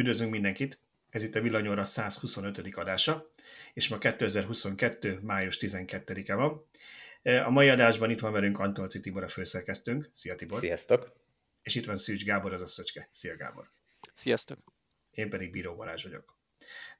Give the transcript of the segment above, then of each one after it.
Üdvözlünk mindenkit! Ez itt a Villanyóra 125. adása, és ma 2022. május 12-e van. A mai adásban itt van velünk Antolci Tibor, a főszerkesztőnk. Szia Tibor! Sziasztok! És itt van Szűcs Gábor, az a Szöcske. Szia Gábor! Sziasztok! Én pedig Bíró Balázs vagyok.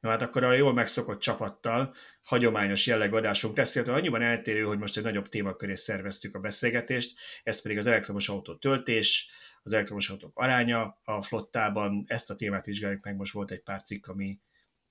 Na hát akkor a jól megszokott csapattal hagyományos jelleg adásunk lesz, illetve annyiban eltérő, hogy most egy nagyobb témaköré szerveztük a beszélgetést, ez pedig az elektromos autó töltés, az elektromos autók aránya a flottában, ezt a témát vizsgáljuk meg, most volt egy pár cikk, ami,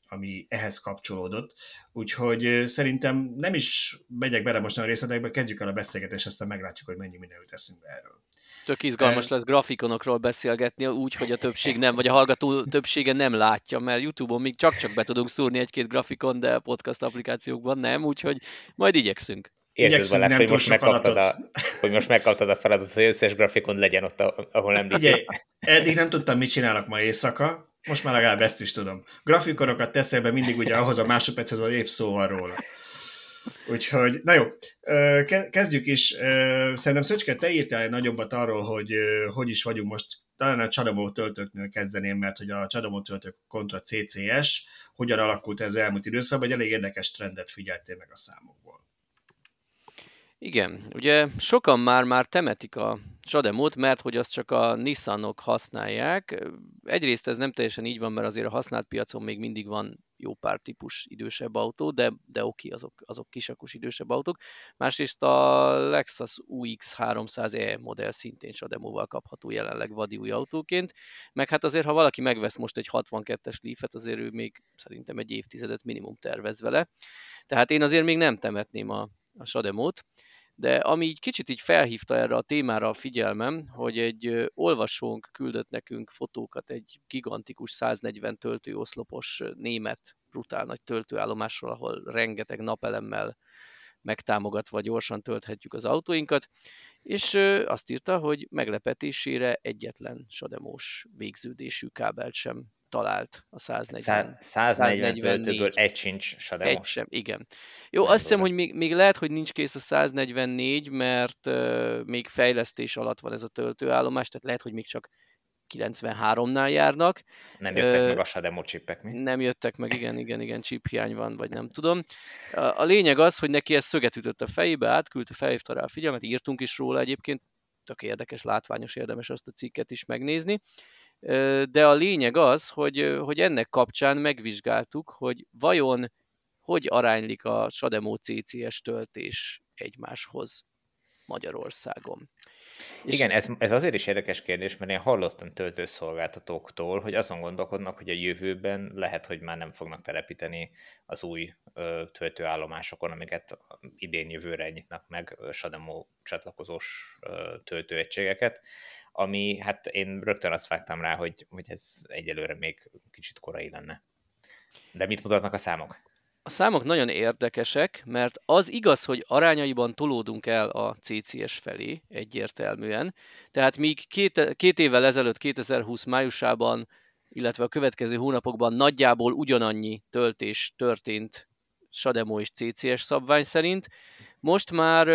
ami ehhez kapcsolódott. Úgyhogy szerintem nem is megyek bele most a részletekbe, kezdjük el a beszélgetést, aztán meglátjuk, hogy mennyi mindenütt eszünk erről. Tök izgalmas lesz grafikonokról beszélgetni, úgy, hogy a többség nem, vagy a hallgató többsége nem látja, mert YouTube-on még csak-csak be tudunk szúrni egy-két grafikon, de podcast applikációkban nem, úgyhogy majd igyekszünk. Érzed Balázs, hogy most, megkaptad a, hogy most megkaptad a feladatot, hogy összes grafikon legyen ott, ahol nem Ugye, eddig nem tudtam, mit csinálok ma éjszaka, most már legalább ezt is tudom. Grafikonokat teszel be mindig ugye ahhoz a másodperchez a épp szó van róla. Úgyhogy, na jó, kezdjük is. Szerintem Szöcske, te írtál egy nagyobbat arról, hogy hogy is vagyunk most. Talán a Csadamó töltőknél kezdeném, mert hogy a Csadamó töltők kontra CCS, hogyan alakult ez az elmúlt időszakban, egy elég érdekes trendet figyeltél meg a számokból. Igen, ugye sokan már már temetik a Sademót, mert hogy azt csak a Nissanok használják. Egyrészt ez nem teljesen így van, mert azért a használt piacon még mindig van jó pár típus idősebb autó, de, de oké, azok, azok kisakus idősebb autók. Másrészt a Lexus UX 300e modell szintén Sademóval kapható jelenleg vadi új autóként, meg hát azért, ha valaki megvesz most egy 62-es Leaf-et, azért ő még szerintem egy évtizedet minimum tervez vele. Tehát én azért még nem temetném a, a Sademót. De ami így kicsit így felhívta erre a témára a figyelmem, hogy egy olvasónk küldött nekünk fotókat egy gigantikus 140 töltőoszlopos német brutál nagy töltőállomásról, ahol rengeteg napelemmel megtámogatva gyorsan tölthetjük az autóinkat, és azt írta, hogy meglepetésére egyetlen sademós végződésű kábelt sem talált a 140. 140 töltőből egy sincs Sademos. Egy sem, igen. Jó, Nem azt hiszem, hogy még, még lehet, hogy nincs kész a 144, mert uh, még fejlesztés alatt van ez a töltőállomás, tehát lehet, hogy még csak 93-nál járnak. Nem jöttek uh, meg a Sademo csipek, mi? Nem jöttek meg, igen, igen, igen, chip hiány van, vagy nem tudom. A, a lényeg az, hogy neki ez szöget ütött a fejébe, átküldte, felhívta rá a figyelmet, írtunk is róla egyébként, tök érdekes, látványos, érdemes azt a cikket is megnézni de a lényeg az, hogy, hogy ennek kapcsán megvizsgáltuk, hogy vajon hogy aránylik a Sademo CCS töltés egymáshoz Magyarországon. Igen, ez, ez azért is érdekes kérdés, mert én hallottam töltőszolgáltatóktól, hogy azon gondolkodnak, hogy a jövőben lehet, hogy már nem fognak telepíteni az új ö, töltőállomásokon, amiket idén jövőre nyitnak meg Sademo csatlakozós ö, töltőegységeket, ami hát én rögtön azt vágtam rá, hogy, hogy ez egyelőre még kicsit korai lenne. De mit mutatnak a számok? A számok nagyon érdekesek, mert az igaz, hogy arányaiban tolódunk el a CCS felé egyértelműen. Tehát míg két, két évvel ezelőtt, 2020 májusában, illetve a következő hónapokban nagyjából ugyanannyi töltés történt Sademo és CCS szabvány szerint, most már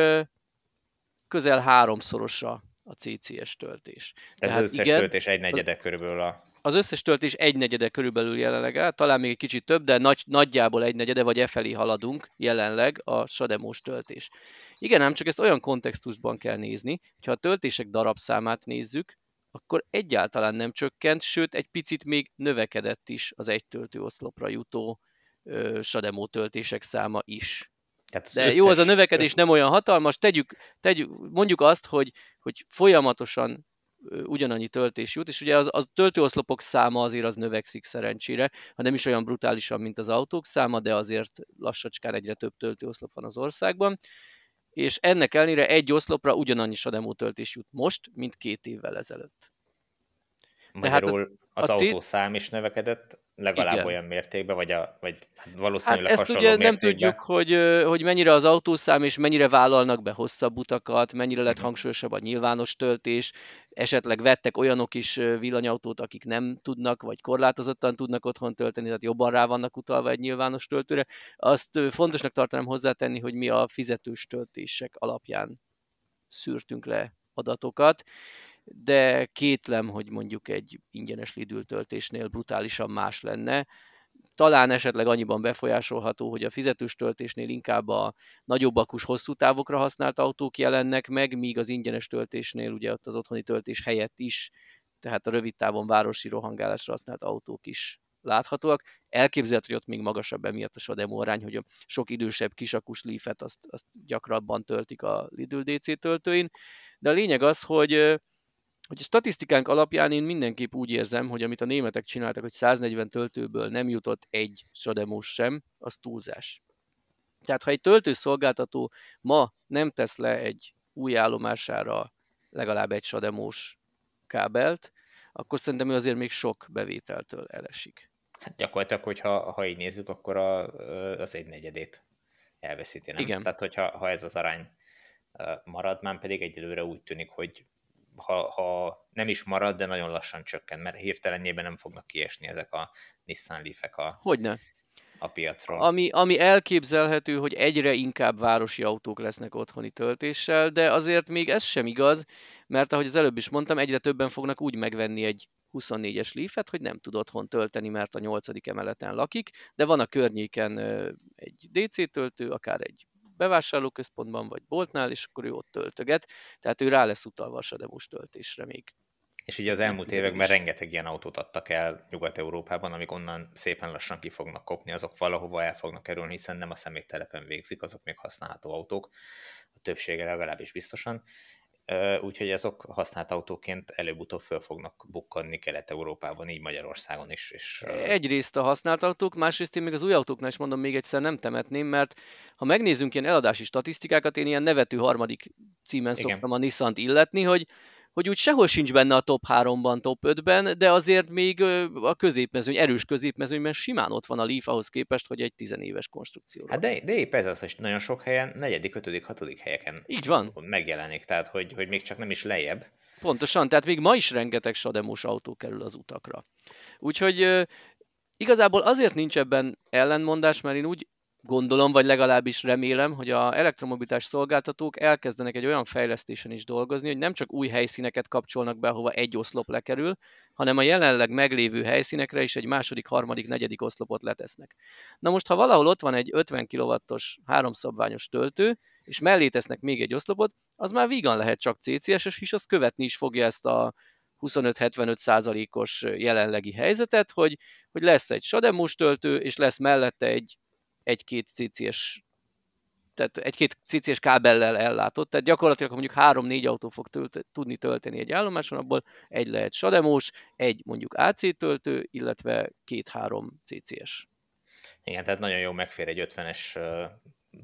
közel háromszorosa a CCS töltés. Tehát, Tehát az összes igen, töltés egy negyede körülbelül a... Az összes töltés egy negyede körülbelül jelenleg áll, talán még egy kicsit több, de nagy, nagyjából egy negyede, vagy e felé haladunk jelenleg a sademós töltés. Igen, ám csak ezt olyan kontextusban kell nézni, hogyha a töltések darabszámát nézzük, akkor egyáltalán nem csökkent, sőt egy picit még növekedett is az egy töltőoszlopra jutó ö, Sademo töltések száma is. Tehát De összes, jó, az a növekedés összes... nem olyan hatalmas, tegyük, tegyük, mondjuk azt, hogy, hogy folyamatosan ugyanannyi töltés jut, és ugye az, a töltőoszlopok száma azért az növekszik szerencsére, ha nem is olyan brutálisan, mint az autók száma, de azért lassacskán egyre több töltőoszlop van az országban, és ennek ellenére egy oszlopra ugyanannyi sademó töltés jut most, mint két évvel ezelőtt. Magyarul Tehát a, az a autószám is növekedett, legalább Igen. olyan mértékben, vagy, a, vagy hát valószínűleg hát ezt hasonló ugye mértékben. nem tudjuk, hogy, hogy mennyire az autószám, és mennyire vállalnak be hosszabb utakat, mennyire lett uh-huh. hangsúlyosabb a nyilvános töltés, esetleg vettek olyanok is villanyautót, akik nem tudnak, vagy korlátozottan tudnak otthon tölteni, tehát jobban rá vannak utalva egy nyilvános töltőre. Azt fontosnak tartanám hozzátenni, hogy mi a fizetős töltések alapján szűrtünk le adatokat de kétlem, hogy mondjuk egy ingyenes Lidl töltésnél brutálisan más lenne. Talán esetleg annyiban befolyásolható, hogy a fizetős töltésnél inkább a nagyobb akus hosszú távokra használt autók jelennek meg, míg az ingyenes töltésnél ugye ott az otthoni töltés helyett is, tehát a rövid távon városi rohangálásra használt autók is láthatóak. Elképzelhető, hogy ott még magasabb emiatt a Sademo arány, hogy a sok idősebb kisakus Leaf-et azt, azt gyakrabban töltik a Lidl DC töltőin. De a lényeg az, hogy hogy a statisztikánk alapján én mindenképp úgy érzem, hogy amit a németek csináltak, hogy 140 töltőből nem jutott egy Sademos sem, az túlzás. Tehát ha egy töltőszolgáltató ma nem tesz le egy új állomására legalább egy Sademos kábelt, akkor szerintem ő azért még sok bevételtől elesik. Hát gyakorlatilag, hogyha ha így nézzük, akkor a, az egy negyedét elveszíti, nem? Igen. Tehát, hogyha ha ez az arány marad, már pedig egyelőre úgy tűnik, hogy ha, ha nem is marad, de nagyon lassan csökken, mert hirtelenjében nem fognak kiesni ezek a Nissan Leaf-ek a, Hogyne. a piacról. Ami, ami elképzelhető, hogy egyre inkább városi autók lesznek otthoni töltéssel, de azért még ez sem igaz, mert ahogy az előbb is mondtam, egyre többen fognak úgy megvenni egy 24-es Leaf-et, hogy nem tud otthon tölteni, mert a 8. emeleten lakik, de van a környéken egy DC töltő, akár egy bevásárlóközpontban vagy boltnál, és akkor ő ott töltöget, tehát ő rá lesz utalva a Sademos töltésre még. És ugye az elmúlt években rengeteg ilyen autót adtak el Nyugat-Európában, amik onnan szépen lassan ki fognak kopni, azok valahova el fognak kerülni, hiszen nem a szeméttelepen végzik, azok még használható autók, a többsége legalábbis biztosan, úgyhogy azok használt autóként előbb-utóbb föl fognak bukkanni Kelet-Európában, így Magyarországon is. És, Egyrészt a használt autók, másrészt én még az új autóknál is mondom még egyszer nem temetném, mert ha megnézzünk ilyen eladási statisztikákat, én ilyen nevető harmadik címen Igen. szoktam a Nissan-t illetni, hogy hogy úgy sehol sincs benne a top 3-ban, top 5-ben, de azért még a középmezőny, erős középmezőnyben simán ott van a Leaf ahhoz képest, hogy egy tizenéves konstrukció. Hát de, de épp ez az, hogy nagyon sok helyen, negyedik, ötödik, hatodik helyeken Így van. megjelenik, tehát hogy, hogy még csak nem is lejjebb. Pontosan, tehát még ma is rengeteg sademos autó kerül az utakra. Úgyhogy igazából azért nincs ebben ellenmondás, mert én úgy gondolom, vagy legalábbis remélem, hogy a elektromobilitás szolgáltatók elkezdenek egy olyan fejlesztésen is dolgozni, hogy nem csak új helyszíneket kapcsolnak be, ahova egy oszlop lekerül, hanem a jelenleg meglévő helyszínekre is egy második, harmadik, negyedik oszlopot letesznek. Na most, ha valahol ott van egy 50 kW-os háromszabványos töltő, és mellé tesznek még egy oszlopot, az már vígan lehet csak CCS-es, és az követni is fogja ezt a 25-75 százalékos jelenlegi helyzetet, hogy, hogy lesz egy Sademos töltő, és lesz mellette egy egy-két CCS tehát egy-két CCS kábellel ellátott, tehát gyakorlatilag mondjuk három-négy autó fog tölt, tudni tölteni egy állomáson, abból egy lehet Sademos, egy mondjuk AC töltő, illetve két-három CCS. Igen, tehát nagyon jó megfér egy 50-es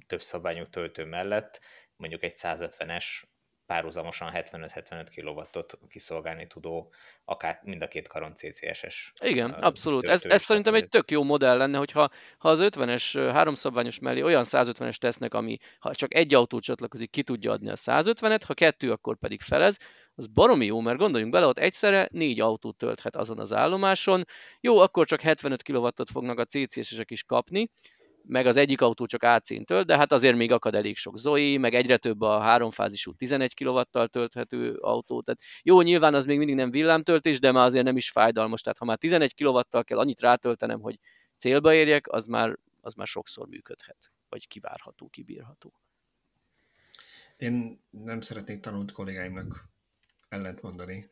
több szabályú töltő mellett, mondjuk egy 150-es párhuzamosan 75-75 kW-ot kiszolgálni tudó, akár mind a két karon CCS-es. Igen, abszolút. Ez, ez szerintem egy tök jó modell lenne, hogyha ha az 50-es háromszabványos mellé olyan 150-es tesznek, ami ha csak egy autó csatlakozik, ki tudja adni a 150-et, ha kettő, akkor pedig felez, az baromi jó, mert gondoljunk bele, ott egyszerre négy autót tölthet azon az állomáson. Jó, akkor csak 75 kW-ot fognak a CCS-esek is kapni, meg az egyik autó csak AC-n de hát azért még akad elég sok Zoe, meg egyre több a háromfázisú 11 kW-tal tölthető autó. Tehát jó, nyilván az még mindig nem villámtöltés, de már azért nem is fájdalmas. Tehát ha már 11 kW-tal kell annyit rátöltenem, hogy célba érjek, az már, az már sokszor működhet, vagy kivárható, kibírható. Én nem szeretnék tanult kollégáimnak ellent mondani.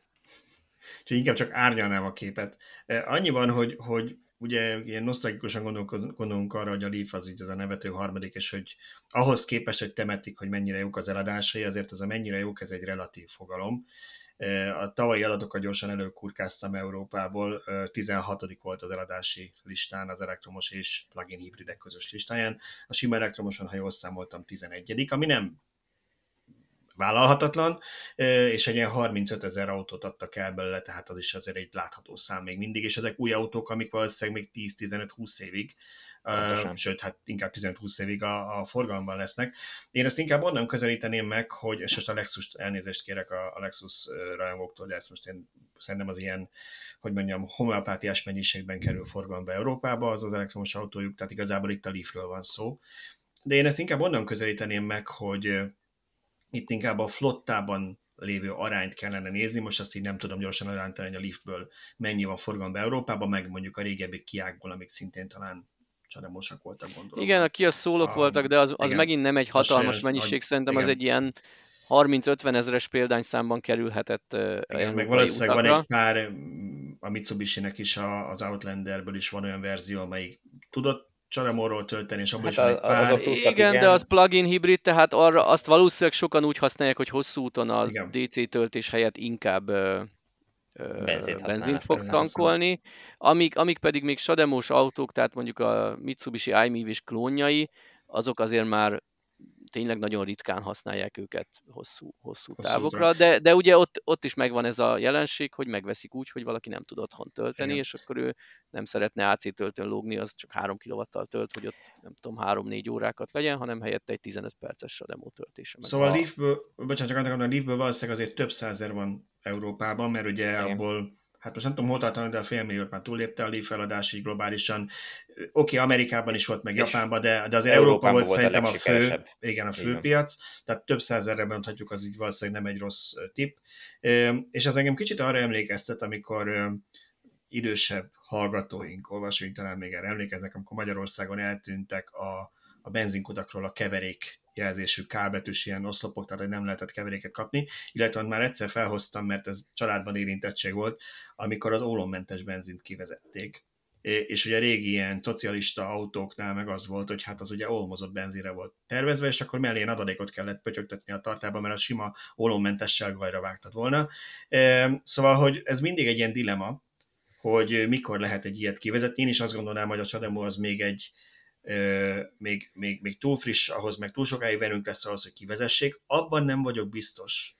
Úgyhogy inkább csak árnyalnám a képet. Annyi van, hogy, hogy ugye ilyen nosztalgikusan gondolunk arra, hogy a Leaf az így az a nevető harmadik, és hogy ahhoz képest, hogy temetik, hogy mennyire jók az eladásai, azért ez a mennyire jók, ez egy relatív fogalom. A tavalyi adatokat gyorsan előkurkáztam Európából, 16. volt az eladási listán az elektromos és plug-in hibridek közös listáján. A sima elektromoson, ha jól számoltam, 11. ami nem vállalhatatlan, és egy ilyen 35 ezer autót adtak el belőle, tehát az is azért egy látható szám még mindig, és ezek új autók, amik valószínűleg még 10-15-20 évig Uh, sőt, hát inkább 15-20 évig a, a forgalomban lesznek. Én ezt inkább onnan közelíteném meg, hogy, és most a Lexus elnézést kérek a, a Lexus rajongóktól, de ezt most én szerintem az ilyen, hogy mondjam, homeopátiás mennyiségben kerül forgalomba Európába, az az elektromos autójuk, tehát igazából itt a Leafről van szó. De én ezt inkább onnan közelíteném meg, hogy itt inkább a flottában lévő arányt kellene nézni, most azt így nem tudom gyorsan arántani, hogy a Leafből mennyi van forgalomban Európában, meg mondjuk a régebbi kiákból, amik szintén talán csademosak voltak, gondolom. Igen, a Kia szólok voltak, de az, az igen, megint nem egy hatalmas mennyiség, nagy, szerintem igen. az egy ilyen 30-50 ezeres példányszámban kerülhetett Igen, meg valószínűleg utakra. van egy pár, a Mitsubishi-nek is a, az Outlanderből is van olyan verzió, amelyik tudott csalamorról tölteni, és abban hát is van egy pár. Azok tudtak, igen, igen, de az plug-in hibrid, tehát arra azt valószínűleg sokan úgy használják, hogy hosszú úton a igen. DC töltés helyett inkább benzint, benzint fog tankolni, amik, amik pedig még sademos autók, tehát mondjuk a Mitsubishi iMIV-is klónjai, azok azért már tényleg nagyon ritkán használják őket hosszú, hosszú távokra, de, de ugye ott, ott is megvan ez a jelenség, hogy megveszik úgy, hogy valaki nem tud otthon tölteni, Igen. és akkor ő nem szeretne AC töltőn lógni, az csak 3 kw tölt, hogy ott nem tudom, 3-4 órákat legyen, hanem helyette egy 15 perces a demo töltése. Szóval a Leafből, bocsánat, csak annak a Leafből valószínűleg azért több százer van Európában, mert ugye Igen. abból hát most nem tudom, hol tartanak, de a félmilliót már túllépte a Leaf eladás így globálisan. Oké, okay, Amerikában is volt, meg Japánban, de, de azért Európa volt, volt szerintem a, a fő, igen, a fő piac, tehát több százerre mondhatjuk, az így valószínűleg nem egy rossz tipp. És ez engem kicsit arra emlékeztet, amikor idősebb hallgatóink, olvasóink talán még erre emlékeznek, amikor Magyarországon eltűntek a, a benzinkutakról a keverék jelzésű kábetűs ilyen oszlopok, tehát hogy nem lehetett keveréket kapni, illetve már egyszer felhoztam, mert ez családban érintettség volt, amikor az ólommentes benzint kivezették. És ugye régi ilyen szocialista autóknál meg az volt, hogy hát az ugye olmozott benzinre volt tervezve, és akkor mellé adalékot kellett pötyögtetni a tartába, mert a sima ólommentessel gajra vágtad volna. Szóval, hogy ez mindig egy ilyen dilema, hogy mikor lehet egy ilyet kivezetni. Én is azt gondolnám, hogy a Csademo az még egy, még, még, még túl friss, ahhoz meg túl sokáig velünk lesz ahhoz, hogy kivezessék. Abban nem vagyok biztos,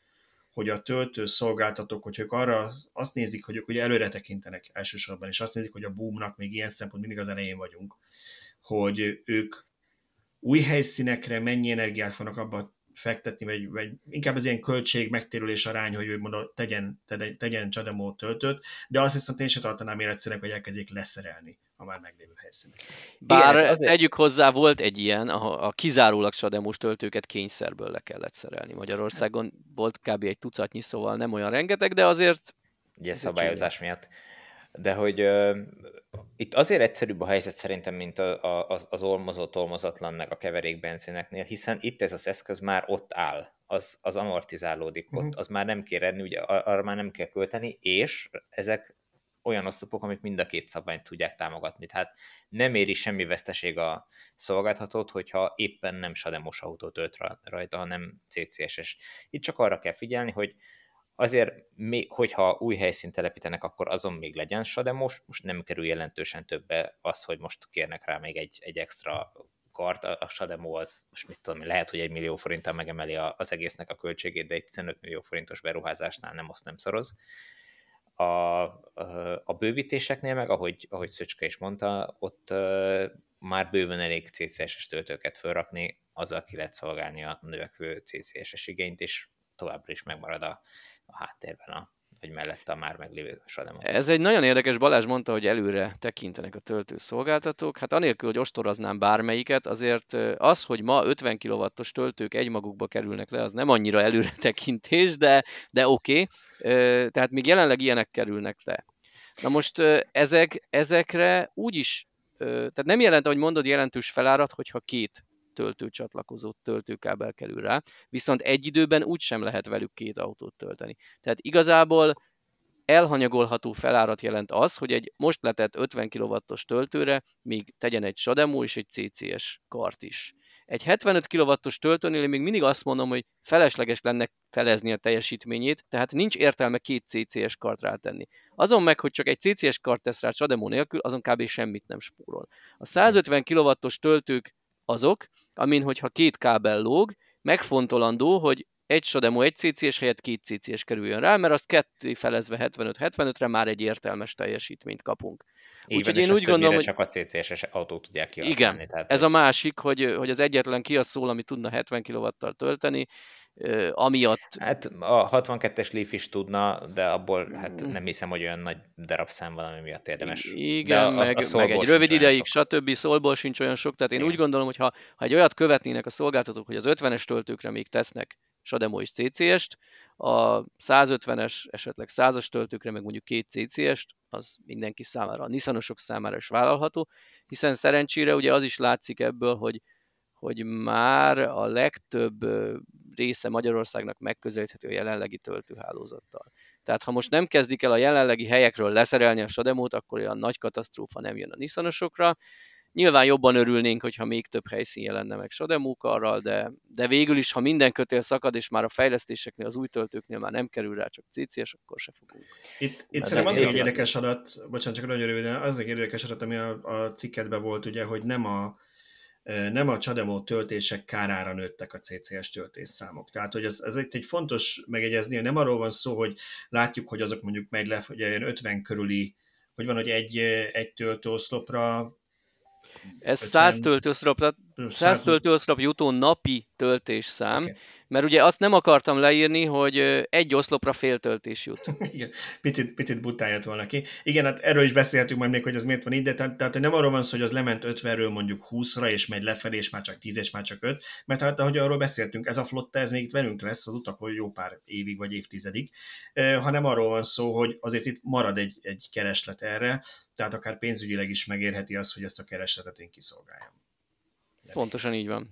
hogy a töltő szolgáltatók, hogy ők arra azt nézik, hogy ők ugye előre tekintenek elsősorban, és azt nézik, hogy a boomnak még ilyen szempont mindig az elején vagyunk, hogy ők új helyszínekre mennyi energiát fognak abba fektetni, vagy, vagy inkább az ilyen költség megtérülés arány, hogy ő mondja, tegyen, tegyen, tegyen Csademó töltőt, de azt viszont én sem tartanám életszerűnek, hogy elkezdjék leszerelni a már meglévő helyszínek. Bár Igen, azért... tegyük hozzá, volt egy ilyen, a, a kizárólag Sademos töltőket kényszerből le kellett szerelni. Magyarországon volt kb. egy tucatnyi, szóval nem olyan rengeteg, de azért... Ugye szabályozás miatt. De hogy uh, itt azért egyszerűbb a helyzet szerintem, mint a, a, az olmozott, olmozatlan, meg a keverékbenzineknél, hiszen itt ez az eszköz már ott áll, az, az amortizálódik uh-huh. ott, mhm. az már nem kér enni, ugye arra már nem kell költeni, és ezek olyan oszlopok, amik mind a két szabványt tudják támogatni. Tehát nem éri semmi veszteség a szolgáltatót, hogyha éppen nem sademos autó tölt rajta, hanem CCS-es. Itt csak arra kell figyelni, hogy azért, hogyha új helyszínt telepítenek, akkor azon még legyen sademos, most nem kerül jelentősen többe az, hogy most kérnek rá még egy, egy extra kart, a Sademo az, most mit tudom, lehet, hogy egy millió forinttal megemeli az egésznek a költségét, de egy 15 millió forintos beruházásnál nem azt nem szoroz. A, a bővítéseknél meg, ahogy, ahogy Szöcske is mondta, ott már bőven elég CCS-es töltőket felrakni, azzal ki lehet szolgálni a növekvő CCS-es igényt, és továbbra is megmarad a, a háttérben a vagy mellette a már meglévő Sademon. Ez egy nagyon érdekes, Balázs mondta, hogy előre tekintenek a töltő szolgáltatók. Hát anélkül, hogy ostoroznám bármelyiket, azért az, hogy ma 50 kW-os töltők egymagukba kerülnek le, az nem annyira előre tekintés, de, de oké. Okay. Tehát még jelenleg ilyenek kerülnek le. Na most ezek, ezekre úgy is, tehát nem jelent, ahogy mondod, jelentős felárat, hogyha két töltőcsatlakozót, töltőkábel kerül rá, viszont egy időben úgy sem lehet velük két autót tölteni. Tehát igazából elhanyagolható felárat jelent az, hogy egy most letett 50 kW-os töltőre még tegyen egy Sademo és egy CCS kart is. Egy 75 kW-os töltőnél még mindig azt mondom, hogy felesleges lenne felezni a teljesítményét, tehát nincs értelme két CCS kart rátenni. Azon meg, hogy csak egy CCS kart tesz rá Sademo nélkül, azon kb. semmit nem spórol. A 150 kW-os töltők azok, amin hogyha két kábel lóg, megfontolandó, hogy egy SODEMO egy CCS helyett két CCS kerüljön rá, mert azt ketté felezve 75-75-re már egy értelmes teljesítményt kapunk. Úgyhogy én úgy gondolom, hogy csak a CCS-es autót tudják kihasználni. Igen, tehát ez a másik, hogy, hogy az egyetlen ki szól, ami tudna 70 kW-tal tölteni, amiatt... Hát a 62-es Leaf is tudna, de abból hát nem hiszem, hogy olyan nagy darabszám van, ami miatt érdemes. Igen, de a, meg, a meg egy rövid ideig, sok. stb. szólból sincs olyan sok, tehát én Igen. úgy gondolom, hogy ha, ha egy olyat követnének a szolgáltatók, hogy az 50-es töltőkre még tesznek SADEMO és CCS-t, a 150-es, esetleg 100-as töltőkre, meg mondjuk két CCS-t, az mindenki számára, a Nissanosok számára is vállalható, hiszen szerencsére ugye az is látszik ebből, hogy, hogy már a legtöbb része Magyarországnak megközelíthető a jelenlegi töltőhálózattal. Tehát ha most nem kezdik el a jelenlegi helyekről leszerelni a Sademót, akkor olyan nagy katasztrófa nem jön a Nissanosokra, Nyilván jobban örülnénk, hogyha még több helyszín jelenne meg Sodemókarral, de, de végül is, ha minden kötél szakad, és már a fejlesztéseknél, az új töltőknél már nem kerül rá csak CCS, akkor se fogunk. Itt, itt szerintem az egy érdekes adat, bocsánat, csak nagyon röviden, az egy érdekes adat, ami a, a cikkedben volt, ugye, hogy nem a, nem a Csademo töltések kárára nőttek a CCS töltésszámok. Tehát, hogy ez, ez itt egy fontos megegyezni, nem arról van szó, hogy látjuk, hogy azok mondjuk meg le, ugye 50 körüli, hogy van, hogy egy, egy töltőoszlopra ez 100 töltőoszlop, 100 töltőoszlop jutó napi töltésszám, okay. mert ugye azt nem akartam leírni, hogy egy oszlopra fél töltés jut. Igen, picit, picit bután jött volna ki. Igen, hát erről is beszélhetünk majd még, hogy az miért van így, de tehát, tehát nem arról van szó, hogy az lement 50-ről mondjuk 20-ra, és megy lefelé, és már csak 10, és már csak 5, mert hát ahogy arról beszéltünk, ez a flotta, ez még itt velünk lesz az utakon jó pár évig vagy évtizedig, hanem arról van szó, hogy azért itt marad egy, egy kereslet erre, tehát akár pénzügyileg is megérheti az, hogy ezt a keresletet én kiszolgáljam. Pontosan így van.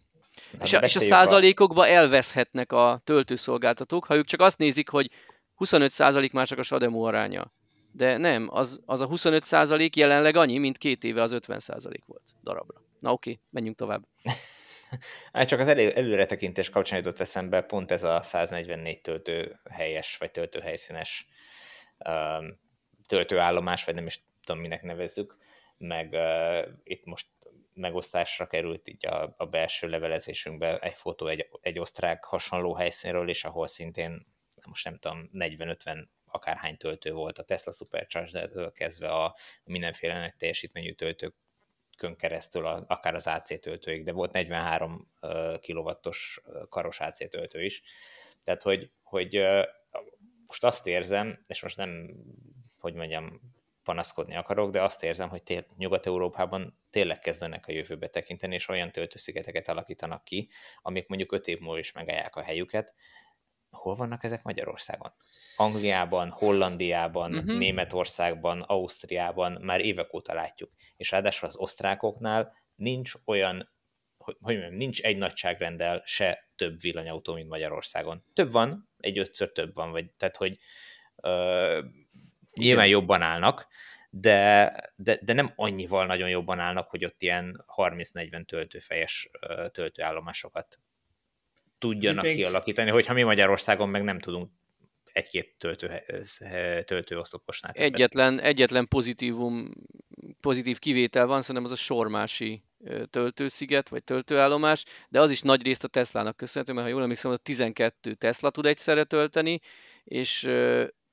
és a, és a százalékokba elveszhetnek a töltőszolgáltatók, ha ők csak azt nézik, hogy 25 százalék már csak a Sademo aránya. De nem, az, az a 25 százalék jelenleg annyi, mint két éve az 50 százalék volt darabra. Na oké, okay, menjünk tovább. Hát csak az elő, előretekintés kapcsán jutott eszembe pont ez a 144 töltő helyes, vagy töltőhelyszínes um, töltőállomás, vagy nem is tudom, minek nevezzük, meg uh, itt most megosztásra került így a, a belső levelezésünkbe egy fotó egy, egy osztrák hasonló helyszínről, és ahol szintén, most nem tudom, 40-50 akárhány töltő volt a Tesla Supercharger-től kezdve a, mindenféle nagy teljesítményű töltőkön keresztül, a, akár az AC töltőig, de volt 43 uh, kilovattos karos AC töltő is. Tehát, hogy, hogy most azt érzem, és most nem, hogy mondjam, panaszkodni akarok, de azt érzem, hogy tél, Nyugat-Európában tényleg kezdenek a jövőbe tekinteni, és olyan töltőszigeteket alakítanak ki, amik mondjuk öt év múlva is megállják a helyüket. Hol vannak ezek Magyarországon? Angliában, Hollandiában, uh-huh. Németországban, Ausztriában már évek óta látjuk. És ráadásul az osztrákoknál nincs olyan, hogy, mondjam, nincs egy nagyságrendel se több villanyautó, mint Magyarországon. Több van, egy ötször több van, vagy tehát, hogy ö, nyilván Igen. jobban állnak, de, de, de nem annyival nagyon jobban állnak, hogy ott ilyen 30-40 töltőfejes töltőállomásokat tudjanak még... kialakítani, hogyha mi Magyarországon meg nem tudunk egy-két töltő, töltőoszloposnál. Egyetlen, egyetlen pozitívum, pozitív kivétel van, szerintem az a sormási töltősziget, vagy töltőállomás, de az is nagy részt a Teslának köszönhető, mert ha jól emlékszem, a 12 Tesla tud egyszerre tölteni, és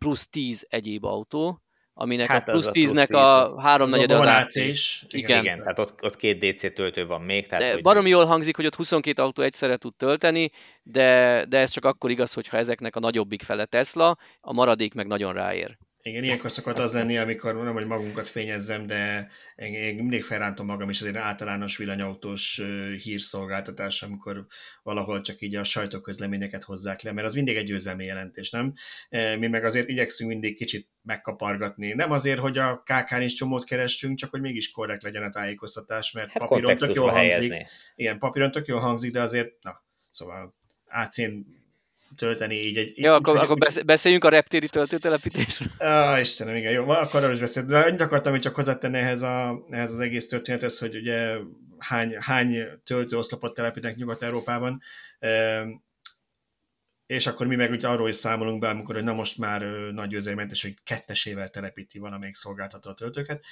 plusz 10 egyéb autó, aminek hát a plusz 10-nek a, a háromnegyede az AC. is. Igen. igen, tehát ott, ott két DC töltő van még. Tehát, de hogy... Baromi jól hangzik, hogy ott 22 autó egyszerre tud tölteni, de, de ez csak akkor igaz, hogyha ezeknek a nagyobbik fele Tesla, a maradék meg nagyon ráér. Igen, ilyenkor szokott az lenni, amikor nem, hogy magunkat fényezzem, de én, mindig felrántom magam is azért általános villanyautós hírszolgáltatás, amikor valahol csak így a sajtóközleményeket hozzák le, mert az mindig egy győzelmi jelentés, nem? Mi meg azért igyekszünk mindig kicsit megkapargatni. Nem azért, hogy a KK-n is csomót keressünk, csak hogy mégis korrekt legyen a tájékoztatás, mert hát papíron tök jól hangzik. Helyezni. Igen, papíron tök jól hangzik, de azért, na, szóval AC-n tölteni így egy... Ja, akkor, akkor beszéljünk a reptéri töltőtelepítésről. Ah, Istenem, igen, jó, akkor arról is beszélni. De annyit akartam hogy csak hozzátenni ehhez, a, ehhez az egész történethez, hogy ugye hány, hány töltőoszlopot telepítenek Nyugat-Európában, és akkor mi meg ugye arról is számolunk be, amikor hogy na most már nagy győzelmentes, hogy kettesével telepíti valamelyik szolgáltató a töltőket,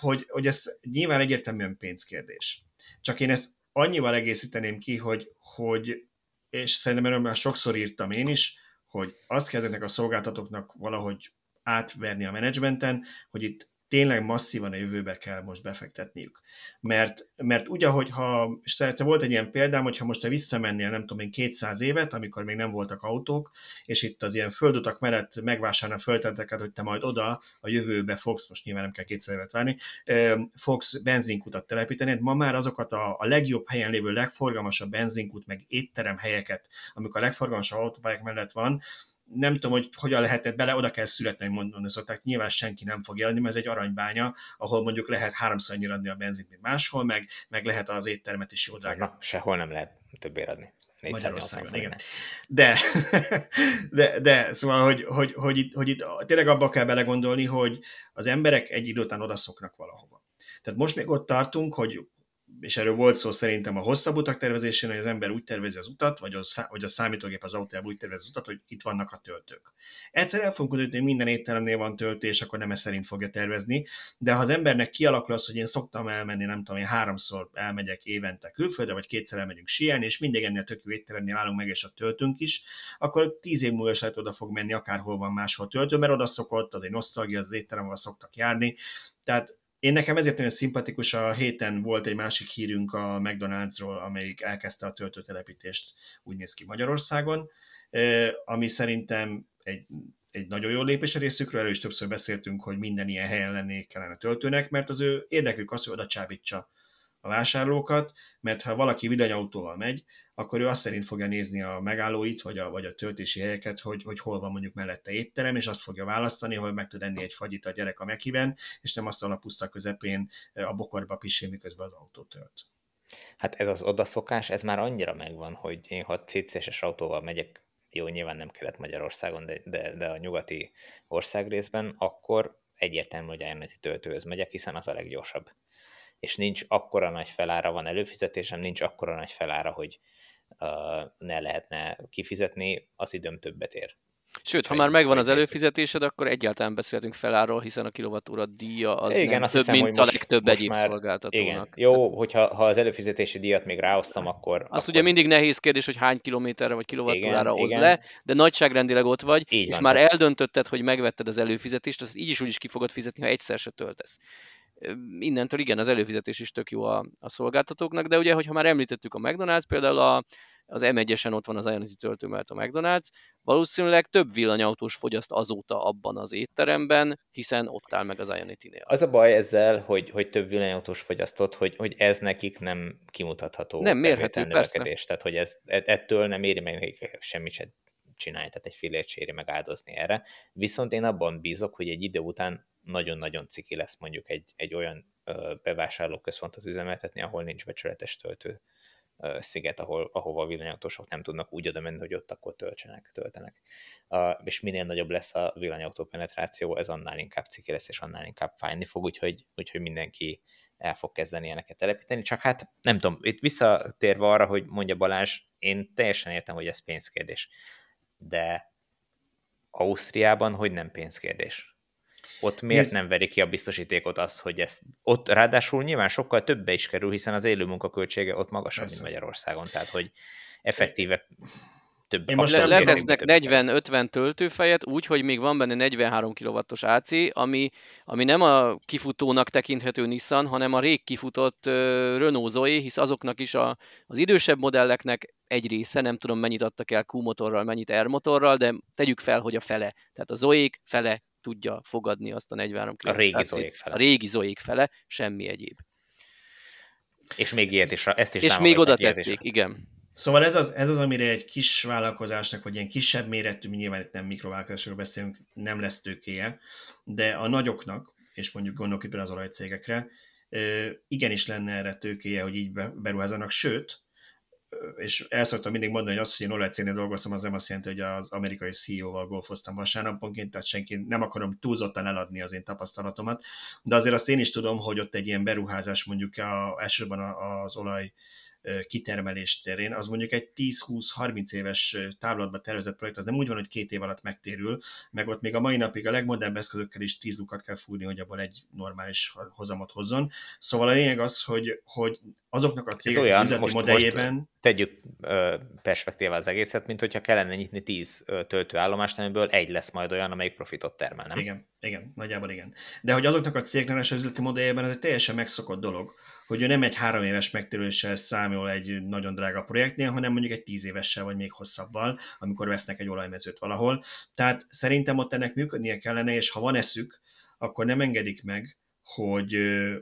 hogy, hogy ez nyilván egyértelműen pénzkérdés. Csak én ezt annyival egészíteném ki, hogy, hogy és szerintem erről már sokszor írtam én is, hogy azt kell a szolgáltatóknak valahogy átverni a menedzsmenten, hogy itt tényleg masszívan a jövőbe kell most befektetniük. Mert, mert úgy, ahogy ha, és egyszer volt egy ilyen példám, hogyha most te visszamennél, nem tudom én, 200 évet, amikor még nem voltak autók, és itt az ilyen földutak mellett megvásárolna földterületeket, hogy te majd oda a jövőbe fogsz, most nyilván nem kell 200 évet várni, fogsz benzinkutat telepíteni, ma már azokat a, a legjobb helyen lévő, legforgalmasabb benzinkut, meg étterem helyeket, amikor a legforgalmasabb autópályák mellett van, nem tudom, hogy hogyan lehetett bele, oda kell születni, mondani szokták, nyilván senki nem fog jelni, mert ez egy aranybánya, ahol mondjuk lehet háromszor annyira adni a benzint, mint máshol, meg, meg lehet az éttermet is jó drága. Na, sehol nem lehet többé adni. Magyarországon, igen. De, de, de, szóval, hogy, hogy, hogy, itt, hogy itt tényleg abba kell belegondolni, hogy az emberek egy idő után odaszoknak valahova. Tehát most még ott tartunk, hogy és erről volt szó szerintem a hosszabb utak tervezésén, hogy az ember úgy tervezi az utat, vagy a, vagy a számítógép az autójában úgy tervezi az utat, hogy itt vannak a töltők. Egyszer el fogunk hogy minden étteremnél van töltő, és akkor nem ez szerint fogja tervezni, de ha az embernek kialakul az, hogy én szoktam elmenni, nem tudom, én háromszor elmegyek évente külföldre, vagy kétszer elmegyünk síelni, és mindig ennél tök jó étteremnél állunk meg, és a töltünk is, akkor tíz év múlva is lehet oda fog menni, akárhol van máshol töltő, mert oda szokott, az egy nosztalgia, az étterem, ahol szoktak járni. Tehát én nekem ezért nagyon szimpatikus, a héten volt egy másik hírünk a McDonald'sról, amelyik elkezdte a töltőtelepítést, úgy néz ki Magyarországon, ami szerintem egy, egy nagyon jó lépés a részükről, erről is többször beszéltünk, hogy minden ilyen helyen lenné kellene töltőnek, mert az ő érdekük az, hogy oda csábítsa a vásárlókat, mert ha valaki villanyautóval megy, akkor ő azt szerint fogja nézni a megállóit, vagy a, vagy a töltési helyeket, hogy, hogy hol van mondjuk mellette étterem, és azt fogja választani, hogy meg tud enni egy fagyit a gyerek a mekiben, és nem azt a puszta közepén a bokorba pisil, miközben az autó tölt. Hát ez az odaszokás, ez már annyira megvan, hogy én ha CCS-es autóval megyek, jó, nyilván nem kellett Magyarországon, de, de, de a nyugati országrészben, akkor egyértelmű, hogy elméleti töltőhöz megyek, hiszen az a leggyorsabb. És nincs akkora nagy felára, van előfizetésem, nincs akkora nagy felára, hogy ne lehetne kifizetni, az időm többet ér. Sőt, ha már megvan az előfizetésed, akkor egyáltalán beszéltünk feláról, hiszen a kilovattóra díja az igen, nem azt több, hiszem, mint hogy most, a legtöbb egyéb már, szolgáltatónak. Igen. Jó, hogyha ha az előfizetési díjat még ráosztam, akkor... Azt akkor... ugye mindig nehéz kérdés, hogy hány kilométerre vagy kilovattórára hoz igen. le, de nagyságrendileg ott vagy, így és van, már tehát... eldöntötted, hogy megvetted az előfizetést, az így is úgy is ki fogod fizetni, ha egyszer se töltesz innentől igen, az előfizetés is tök jó a, a szolgáltatóknak, de ugye, hogyha már említettük a McDonald's, például a, az M1-esen ott van az Ionity töltő mellett a McDonald's, valószínűleg több villanyautós fogyaszt azóta abban az étteremben, hiszen ott áll meg az Ionity-nél. Az a baj ezzel, hogy, hogy több villanyautós fogyasztott, hogy, hogy ez nekik nem kimutatható. Nem mérhető, persze. Tehát, hogy ez, e, ettől nem éri meg nekik semmit se csinálni, tehát egy filért séri meg áldozni erre. Viszont én abban bízok, hogy egy idő után nagyon-nagyon ciki lesz mondjuk egy, egy olyan bevásárlóközpontot üzemeltetni, ahol nincs becsületes töltő sziget, ahol, ahova a villanyautósok nem tudnak úgy oda menni, hogy ott akkor töltsenek, töltenek. Uh, és minél nagyobb lesz a villanyautó penetráció, ez annál inkább ciki lesz, és annál inkább fájni fog, úgyhogy, úgyhogy mindenki el fog kezdeni ilyeneket telepíteni. Csak hát nem tudom, itt visszatérve arra, hogy mondja Balázs, én teljesen értem, hogy ez pénzkérdés. De Ausztriában hogy nem pénzkérdés? Ott miért Nézd. nem veri ki a biztosítékot az, hogy ez ott ráadásul nyilván sokkal többe is kerül, hiszen az élő munkaköltsége ott magasabb, Persze. mint Magyarországon, tehát hogy effektíve több. Én most lehetnek 40-50 töltőfejet úgy, hogy még van benne 43 kW-os AC, ami, ami nem a kifutónak tekinthető Nissan, hanem a rég kifutott uh, Renault Zoe, hisz azoknak is a, az idősebb modelleknek egy része, nem tudom mennyit adtak el Q-motorral, mennyit R-motorral, de tegyük fel, hogy a fele. Tehát a Zoe fele tudja fogadni azt a 43 km. A régi Zoék fele. A régi Zoék fele, semmi egyéb. És még ilyet is, ezt is És még oda tették, igen. Szóval ez az, ez az, amire egy kis vállalkozásnak, vagy ilyen kisebb méretű, nyilván itt nem mikrovállalkozásokról beszélünk, nem lesz tőkéje, de a nagyoknak, és mondjuk gondolok itt az olajcégekre, igenis lenne erre tőkéje, hogy így beruházanak, sőt, és el szoktam mindig mondani, hogy az, hogy én olajcégnél dolgoztam, az nem azt jelenti, hogy az amerikai CEO-val golfoztam vasárnaponként, tehát senki nem akarom túlzottan eladni az én tapasztalatomat, de azért azt én is tudom, hogy ott egy ilyen beruházás mondjuk a, elsősorban az olaj kitermelés terén, az mondjuk egy 10-20-30 éves távlatba tervezett projekt, az nem úgy van, hogy két év alatt megtérül, meg ott még a mai napig a legmodernebb eszközökkel is 10 lukat kell fúrni, hogy abból egy normális hozamot hozzon. Szóval a lényeg az, hogy, hogy azoknak a cégek üzleti modelljében... Most tegyük perspektíva az egészet, mint hogyha kellene nyitni 10 töltőállomást, amiből egy lesz majd olyan, amelyik profitot termel, nem? Igen, igen, nagyjából igen. De hogy azoknak a cégnek az üzleti modelljében ez egy teljesen megszokott dolog, hogy ő nem egy három éves megtérüléssel számol egy nagyon drága projektnél, hanem mondjuk egy tíz évessel vagy még hosszabbal, amikor vesznek egy olajmezőt valahol. Tehát szerintem ott ennek működnie kellene, és ha van eszük, akkor nem engedik meg, hogy,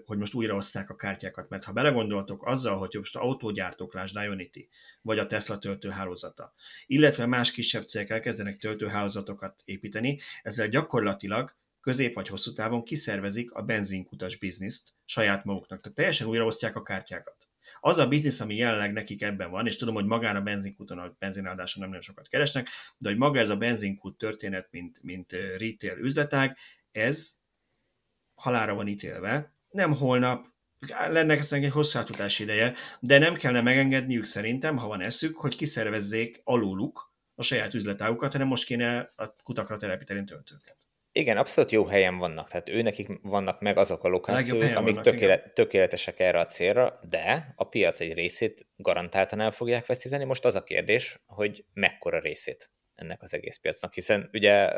hogy most újraoszták a kártyákat, mert ha belegondoltok azzal, hogy most autógyártók, lásd Ionity, vagy a Tesla töltőhálózata, illetve más kisebb cégek elkezdenek töltőhálózatokat építeni, ezzel gyakorlatilag közép vagy hosszú távon kiszervezik a benzinkutas bizniszt saját maguknak. Tehát teljesen újraosztják a kártyákat. Az a biznisz, ami jelenleg nekik ebben van, és tudom, hogy magán a benzinkúton, a benzinálldáson nem nagyon sokat keresnek, de hogy maga ez a benzinkút történet, mint, mint retail üzletág, ez halára van ítélve. Nem holnap, lenne egy hosszú átutási ideje, de nem kellene megengedniük szerintem, ha van eszük, hogy kiszervezzék aluluk a saját üzletágukat, hanem most kéne a kutakra telepíteni töltőket. Igen, abszolút jó helyen vannak, tehát ő nekik vannak meg azok a lokációk, amik vannak, tökélet, tökéletesek erre a célra, de a piac egy részét garantáltan el fogják veszíteni. Most az a kérdés, hogy mekkora részét ennek az egész piacnak, hiszen ugye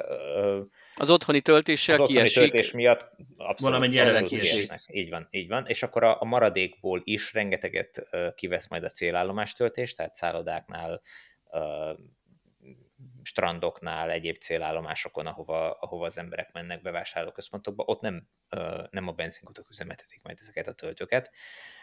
az otthoni töltéssel az otthoni kiesik. töltés miatt abszolút, valamennyi abszolút kiesnek. Így van, így van, és akkor a, a maradékból is rengeteget kivesz majd a célállomás töltés, tehát szállodáknál, strandoknál, egyéb célállomásokon, ahova, ahova az emberek mennek bevásárlóközpontokba, ott nem, nem a benzinkutak üzemeltetik majd ezeket a töltőket,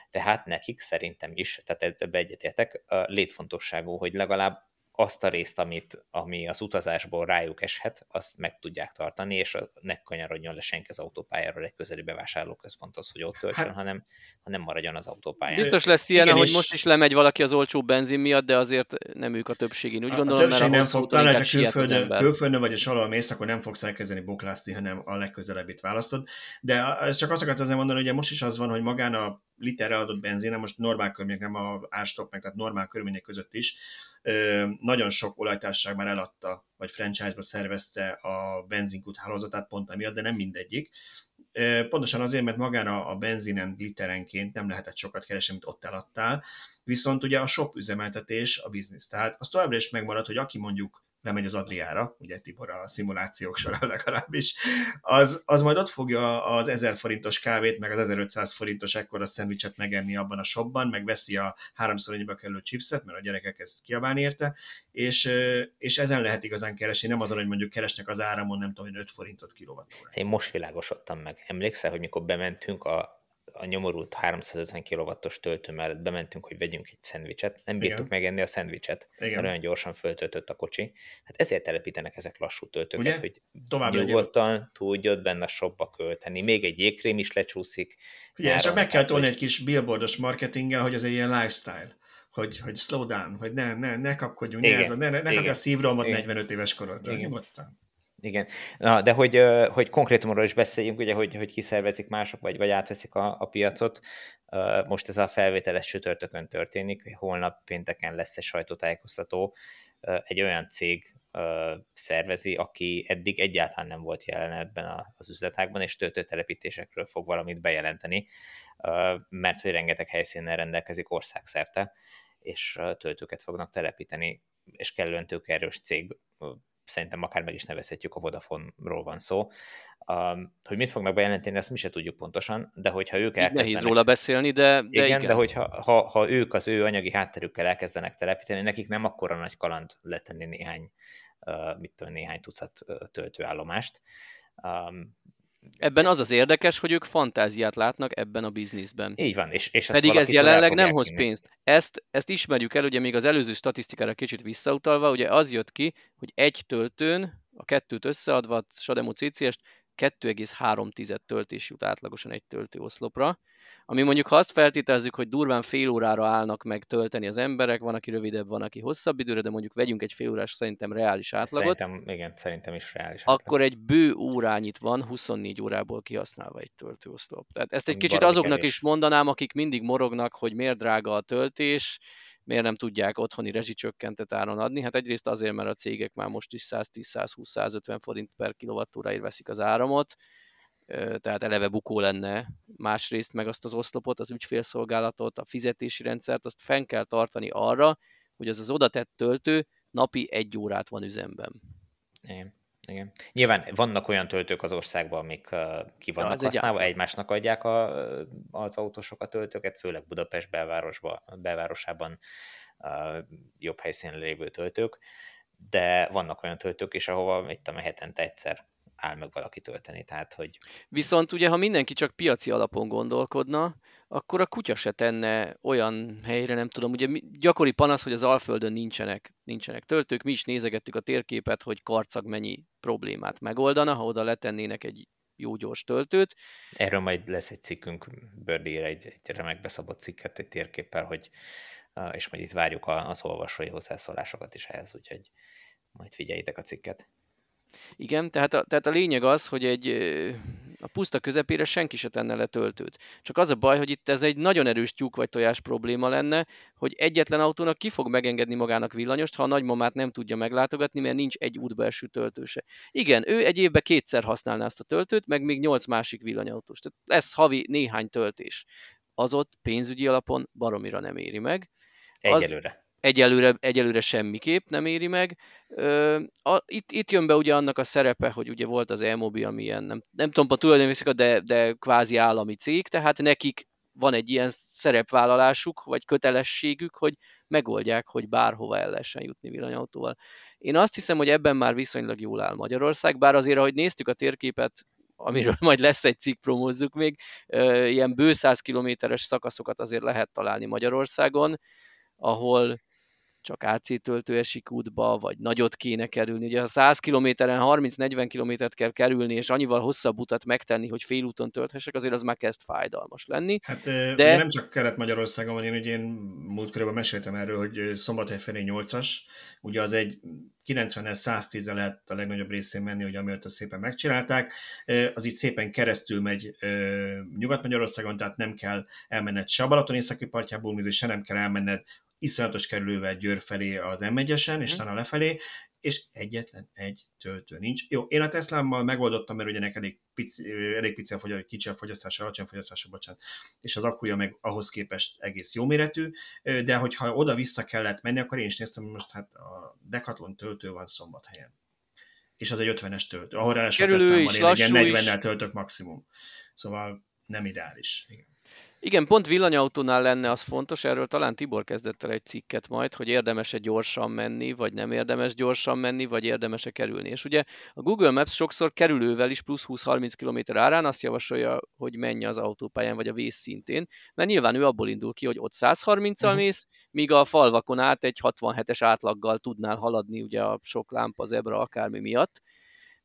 tehát nekik szerintem is, tehát ebbe egyetértek, létfontosságú, hogy legalább azt a részt, amit, ami az utazásból rájuk eshet, azt meg tudják tartani, és ne kanyarodjon le senki az autópályáról egy közeli bevásárlóközponthoz, hogy ott töltsön, hát, hanem, hanem maradjon az autópályán. Biztos lesz ilyen, hogy most is lemegy valaki az olcsó benzin miatt, de azért nem ők a többségén. Úgy gondolom, a többség mert nem fog, talán, ha külföldön, külföldön vagy a valahol mész, akkor nem fogsz elkezdeni boklászni, hanem a legközelebbit választod. De csak azt akartam mondani, hogy most is az van, hogy magán a literre adott benzine, most normál körülmények, nem a árstop, meg tehát normál körülmények között is, nagyon sok olajtársaság már eladta, vagy franchise-ba szervezte a benzinkút hálózatát pont emiatt, de nem mindegyik. Pontosan azért, mert magán a, a benzinen literenként nem lehetett sokat keresni, mint ott eladtál, viszont ugye a shop üzemeltetés a biznisz. Tehát az továbbra is megmarad, hogy aki mondjuk lemegy az Adriára, ugye Tibor a szimulációk során legalábbis, az, az majd ott fogja az 1000 forintos kávét, meg az 1500 forintos ekkora szendvicset megenni abban a shopban, meg veszi a háromszor annyiba kerülő chipset, mert a gyerekek ezt kiabálni érte, és, és ezen lehet igazán keresni, nem azon, hogy mondjuk keresnek az áramon, nem tudom, hogy 5 forintot kilovattóra. Én most világosodtam meg. Emlékszel, hogy mikor bementünk a a nyomorult 350 kW-os töltő mellett bementünk, hogy vegyünk egy szendvicset, nem bírtuk Igen. megenni a szendvicset, Igen. mert olyan gyorsan föltöltött a kocsi. Hát ezért telepítenek ezek lassú töltőket, Ugye? hogy Tovább nyugodtan tudjod benne a shopba költeni. Még egy jégkrém is lecsúszik. Ugye, és meg kell tolni hogy... egy kis billboardos marketinggel, hogy ez egy ilyen lifestyle hogy, hogy slow down, hogy ne, ne, ne kapkodjunk, ne, ez a, ne, ne, ne kapj a szívromat 45 éves korodra, nyugodtan. Igen, Na, de hogy, hogy konkrétumról is beszéljünk, ugye, hogy, hogy kiszervezik mások, vagy, vagy átveszik a, a piacot. Most ez a felvételes csütörtökön történik, holnap pénteken lesz egy sajtótájékoztató. Egy olyan cég szervezi, aki eddig egyáltalán nem volt jelen ebben az üzletágban, és töltőtelepítésekről fog valamit bejelenteni, mert hogy rengeteg helyszínen rendelkezik országszerte, és töltőket fognak telepíteni, és kellően tőkerős cég szerintem akár meg is nevezhetjük, a Vodafone-ról van szó. Um, hogy mit fognak bejelenteni, azt mi se tudjuk pontosan, de hogyha ők elkezdenek... Nehéz róla beszélni, de, de igen, igen. de hogyha ha, ha ők az ő anyagi hátterükkel elkezdenek telepíteni, nekik nem akkora nagy kaland letenni néhány, uh, mit tudom, néhány tucat uh, töltőállomást. Um, Ebben az az érdekes, hogy ők fantáziát látnak ebben a bizniszben. Így van, és, és Pedig ez jelenleg nem hoz pénzt. Ezt, ezt ismerjük el, ugye még az előző statisztikára kicsit visszautalva, ugye az jött ki, hogy egy töltőn, a kettőt összeadva, Sademo CCS-t 2,3 töltés jut átlagosan egy töltőoszlopra, ami mondjuk ha azt feltételezzük, hogy durván fél órára állnak meg tölteni az emberek, van, aki rövidebb, van, aki hosszabb időre, de mondjuk vegyünk egy fél órás szerintem reális átlagot. Szerintem, igen, szerintem is reális átlag. Akkor egy bő órányit van 24 órából kihasználva egy töltőoszlop. Tehát ezt egy kicsit azoknak kevés. is mondanám, akik mindig morognak, hogy miért drága a töltés, miért nem tudják otthoni rezsicsökkentet áron adni? Hát egyrészt azért, mert a cégek már most is 110-120-150 forint per kilovattóráért veszik az áramot, tehát eleve bukó lenne másrészt meg azt az oszlopot, az ügyfélszolgálatot, a fizetési rendszert, azt fenn kell tartani arra, hogy az az odatett töltő napi egy órát van üzemben. Igen. Igen. Nyilván vannak olyan töltők az országban, amik uh, ki vannak ja, használva, egy egymásnak adják a, az autósok a töltőket, főleg Budapest belvárosba, belvárosában uh, jobb helyszínen lévő töltők, de vannak olyan töltők is, ahova itt a hetente egyszer áll meg valaki tölteni. Tehát, hogy... Viszont ugye, ha mindenki csak piaci alapon gondolkodna, akkor a kutya se tenne olyan helyre, nem tudom, ugye gyakori panasz, hogy az Alföldön nincsenek, nincsenek töltők, mi is nézegettük a térképet, hogy karcag mennyi problémát megoldana, ha oda letennének egy jó gyors töltőt. Erről majd lesz egy cikkünk, Birdie egy, egy remek beszabott cikket egy térképpel, hogy, és majd itt várjuk az olvasói hozzászólásokat is ehhez, úgyhogy majd figyeljétek a cikket. Igen, tehát a, tehát a lényeg az, hogy egy a puszta közepére senki se tenne le töltőt. Csak az a baj, hogy itt ez egy nagyon erős tyúk vagy tojás probléma lenne, hogy egyetlen autónak ki fog megengedni magának villanyost, ha a nagymamát nem tudja meglátogatni, mert nincs egy útbelső töltőse. Igen, ő egy évben kétszer használná ezt a töltőt, meg még nyolc másik villanyautós. Tehát lesz havi néhány töltés. Az ott pénzügyi alapon baromira nem éri meg. Egyelőre egyelőre, egyelőre semmiképp nem éri meg. A, itt, itt jön be ugye annak a szerepe, hogy ugye volt az Elmobi, ami ilyen, nem, nem tudom a tulajdonvészik, de, de kvázi állami cég, tehát nekik van egy ilyen szerepvállalásuk, vagy kötelességük, hogy megoldják, hogy bárhova el lehessen jutni villanyautóval. Én azt hiszem, hogy ebben már viszonylag jól áll Magyarország, bár azért, ahogy néztük a térképet, amiről majd lesz egy cikk, promózzuk még, ilyen bő 100 kilométeres szakaszokat azért lehet találni Magyarországon, ahol csak AC töltő esik útba, vagy nagyot kéne kerülni. Ugye ha 100 kilométeren 30-40 kilométert kell kerülni, és annyival hosszabb utat megtenni, hogy félúton tölthessek, azért az már kezd fájdalmas lenni. Hát de... ugye nem csak Kelet-Magyarországon van, én ugye én múltkörben meséltem erről, hogy Szombathely felé 8-as, ugye az egy 90 110 -e lehet a legnagyobb részén menni, hogy amiatt a szépen megcsinálták. Az itt szépen keresztül megy Nyugat-Magyarországon, tehát nem kell elmenned se a Balaton északi partjából, se nem kell elmenned iszonyatos kerülővel Győr felé az m és mm. talán lefelé, és egyetlen egy töltő nincs. Jó, én a Teslámmal megoldottam, mert ugye elég pici, elég pici a fogyasztás, kicsi a fogyasztása, alacsony fogyasztása, bocsánat, és az akkuja meg ahhoz képest egész jó méretű, de hogyha oda-vissza kellett menni, akkor én is néztem, hogy most hát a Decathlon töltő van szombathelyen. És az egy 50-es töltő, ahol ráadásul a Teslámmal én egy 40-nel töltök maximum. Szóval nem ideális. Igen. Igen, pont villanyautónál lenne az fontos, erről talán Tibor kezdett el egy cikket majd, hogy érdemes-e gyorsan menni, vagy nem érdemes gyorsan menni, vagy érdemes-e kerülni. És ugye a Google Maps sokszor kerülővel is plusz 20-30 km árán azt javasolja, hogy menj az autópályán, vagy a vészszintén, mert nyilván ő abból indul ki, hogy ott 130-al uh-huh. mész, míg a falvakon át egy 67-es átlaggal tudnál haladni ugye a sok lámpa, zebra, akármi miatt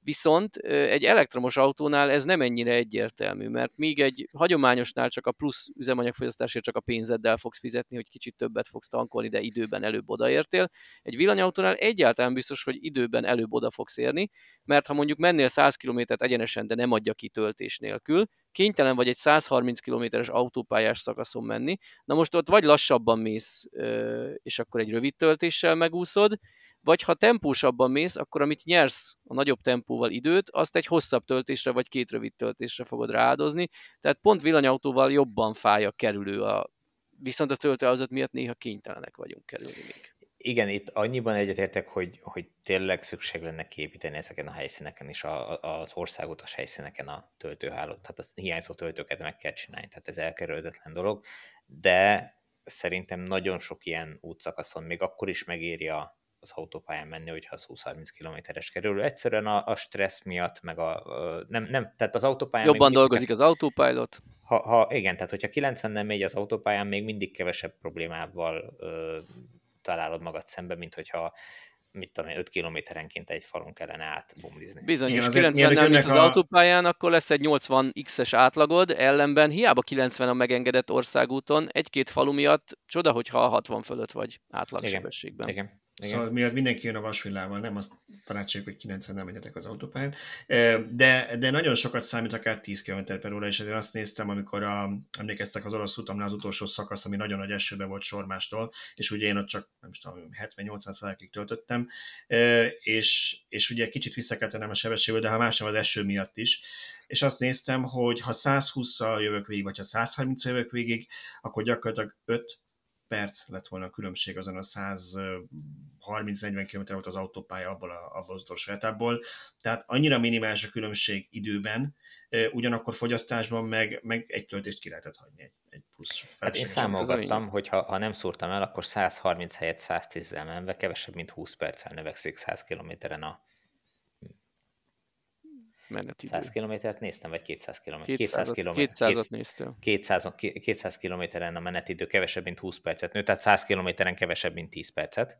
Viszont egy elektromos autónál ez nem ennyire egyértelmű, mert míg egy hagyományosnál csak a plusz üzemanyagfogyasztásért csak a pénzeddel fogsz fizetni, hogy kicsit többet fogsz tankolni, de időben előbb odaértél, egy villanyautónál egyáltalán biztos, hogy időben előbb oda fogsz érni, mert ha mondjuk mennél 100 km egyenesen, de nem adja ki töltés nélkül, kénytelen vagy egy 130 kilométeres autópályás szakaszon menni, na most ott vagy lassabban mész, és akkor egy rövid töltéssel megúszod, vagy ha tempósabban mész, akkor amit nyersz a nagyobb tempóval időt, azt egy hosszabb töltésre vagy két rövid töltésre fogod rááldozni, tehát pont villanyautóval jobban fáj a kerülő, a, viszont a töltőházat miatt néha kénytelenek vagyunk kerülni még. Igen, itt annyiban egyetértek, hogy, hogy tényleg szükség lenne kiépíteni ezeken a helyszíneken is a, az országos helyszíneken a töltőhálót, tehát az hiányzó töltőket meg kell csinálni, tehát ez elkerülhetetlen dolog, de szerintem nagyon sok ilyen útszakaszon még akkor is megéri a, az autópályán menni, hogyha az 20-30 kilométeres kerül. Egyszerűen a, a stressz miatt, meg a, nem, nem, tehát az autópályán... Jobban dolgozik az autopilot. Ha, ha, igen, tehát hogyha 90 nem megy az autópályán, még mindig kevesebb problémával ö, találod magad szembe, mint hogyha mit tudom 5 kilométerenként egy falon kellene átbumlizni. Bizony, és 90 nem az a... autópályán, akkor lesz egy 80 x-es átlagod, ellenben hiába 90 a megengedett országúton, egy-két falu miatt csoda, hogyha 60 fölött vagy átlagsebességben. Igen, igen. Igen. Szóval miatt mindenki jön a vasvillával, nem azt tanácsoljuk, hogy 90 nem menjetek az autópályán. De, de nagyon sokat számít akár 10 km per óra, és én azt néztem, amikor a, emlékeztek az orosz utamnál az utolsó szakasz, ami nagyon nagy esőbe volt sormástól, és ugye én ott csak nem tudom, 70-80 ig töltöttem, és, és ugye kicsit vissza kell a sebességből, de ha más nem az eső miatt is, és azt néztem, hogy ha 120-szal jövök végig, vagy ha 130 jövök végig, akkor gyakorlatilag 5 perc lett volna a különbség azon a 130-40 km volt az autópálya abból, a, abból az utolsó etapból. Tehát annyira minimális a különbség időben, ugyanakkor fogyasztásban meg, meg egy töltést ki lehetett hagyni, egy, egy plusz Hát én számolgattam, hogy ha, ha nem szúrtam el, akkor 130 helyett 110-zel menve kevesebb, mint 20 perccel növekszik 100 kilométeren a menetidő. 100 kilométert néztem, vagy 200 kilométert? 200 kilométert. 200-at néztem. 200, 200 kilométeren a menetidő kevesebb, mint 20 percet nő, tehát 100 kilométeren kevesebb, mint 10 percet.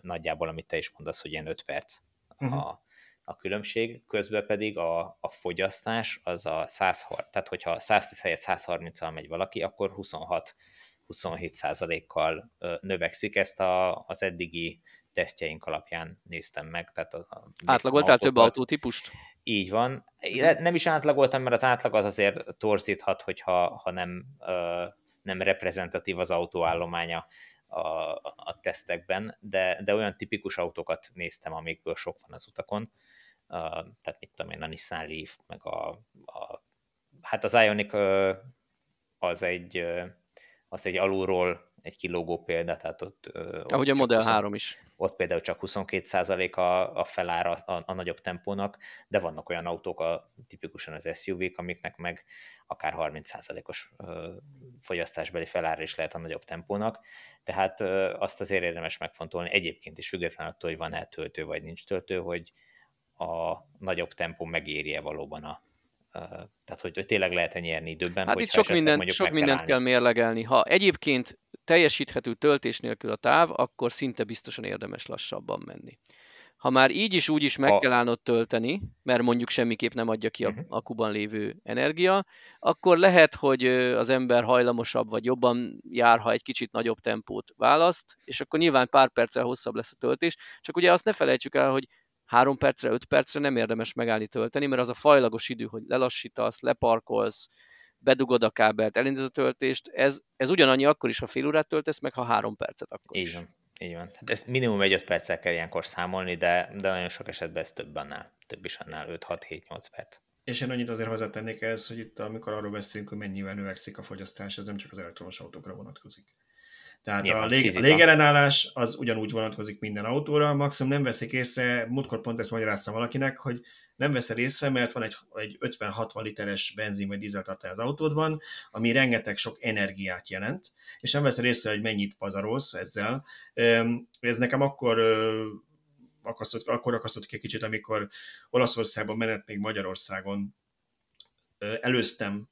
Nagyjából, amit te is mondasz, hogy ilyen 5 perc uh-huh. a, a különbség. Közben pedig a, a fogyasztás az a 106, tehát hogyha 110 helyett 130-al megy valaki, akkor 26 27 százalékkal növekszik. Ezt a, az eddigi tesztjeink alapján néztem meg. Tehát a, a Átlagoltál több autótípust? Így van. Nem is átlagoltam, mert az átlag az azért torzíthat, hogyha ha nem, nem reprezentatív az autóállománya a, a tesztekben, de, de olyan tipikus autókat néztem, amikből sok van az utakon. Tehát mit tudom én, a Nissan Leaf, meg a, a hát az Ionic az egy, az egy alulról egy kilógó példa, tehát ott... Ahogy ott a Model 20, 3 is. Ott például csak 22% a, a felára a, a nagyobb tempónak, de vannak olyan autók, a, tipikusan az SUV-k, amiknek meg akár 30%-os fogyasztásbeli felára is lehet a nagyobb tempónak, tehát ö, azt azért érdemes megfontolni, egyébként is függetlenül attól, hogy van-e töltő vagy nincs töltő, hogy a nagyobb tempó megéri-e valóban a, tehát hogy, hogy tényleg lehet-e nyerni időben? Hát itt sok, minden, sok mindent kell mérlegelni. Ha egyébként teljesíthető töltés nélkül a táv, akkor szinte biztosan érdemes lassabban menni. Ha már így is úgy is meg ha... kell állnod tölteni, mert mondjuk semmiképp nem adja ki a uh-huh. akuban lévő energia, akkor lehet, hogy az ember hajlamosabb vagy jobban jár, ha egy kicsit nagyobb tempót választ, és akkor nyilván pár perccel hosszabb lesz a töltés, csak ugye azt ne felejtsük el, hogy három percre, öt percre nem érdemes megállni tölteni, mert az a fajlagos idő, hogy lelassítasz, leparkolsz, bedugod a kábelt, elindítod a töltést, ez, ez ugyanannyi akkor is, ha fél órát töltesz, meg ha három percet akkor Így van. Így van. Tehát ezt minimum egy 5 perccel kell ilyenkor számolni, de, de nagyon sok esetben ez több annál. Több is annál, 5-6-7-8 perc. És én annyit azért hozzátennék ehhez, hogy itt amikor arról beszélünk, hogy mennyivel növekszik a fogyasztás, ez nem csak az elektromos autókra vonatkozik. Tehát Nyilván, a, lég, a légellenállás az ugyanúgy vonatkozik minden autóra, maximum nem veszik észre, múltkor pont ezt magyaráztam valakinek, hogy nem veszel észre, mert van egy, egy 50-60 literes benzin vagy dízeltartály az autódban, ami rengeteg sok energiát jelent, és nem veszel észre, hogy mennyit pazarolsz ezzel. Ez nekem akkor akasztott, akkor akasztott ki egy kicsit, amikor Olaszországban menet még Magyarországon előztem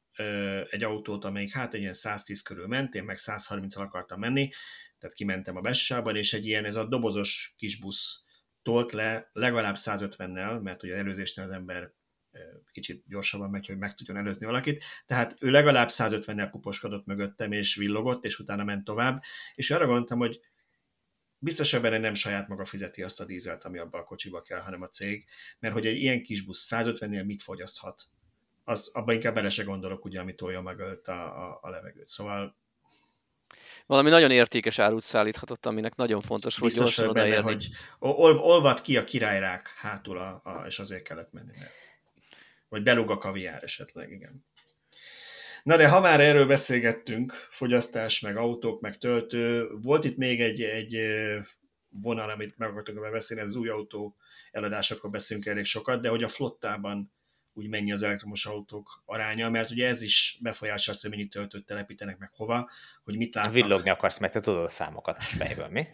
egy autót, amelyik hát egy ilyen 110 körül ment, én meg 130-al akartam menni, tehát kimentem a Bessában, és egy ilyen, ez a dobozos kis busz tolt le legalább 150-nel, mert ugye előzésnél az ember kicsit gyorsabban megy, hogy meg tudjon előzni valakit. Tehát ő legalább 150-nel puposkodott mögöttem, és villogott, és utána ment tovább. És arra gondoltam, hogy biztos ebben nem saját maga fizeti azt a dízelt, ami abban a kocsiba kell, hanem a cég, mert hogy egy ilyen kis busz 150-nél mit fogyaszthat? Az, abban inkább bele se gondolok, ugye, ami tolja meg a, a, a levegőt. Szóval valami nagyon értékes árut szállíthatott, aminek nagyon fontos, hogy Biztos gyorsan benne, hogy ol, olvad ki a királyrák hátul, a, a, és azért kellett menni. Vagy belug a kaviár esetleg, igen. Na de ha már erről beszélgettünk, fogyasztás, meg autók, meg töltő, volt itt még egy, egy vonal, amit meg akartunk beszélni, ez az új autó eladásokról beszélünk elég sokat, de hogy a flottában úgy mennyi az elektromos autók aránya, mert ugye ez is befolyásolja azt, hogy mennyit töltőt telepítenek meg hova, hogy mit látnak. Villogni akarsz, mert te tudod a számokat fejből, mi?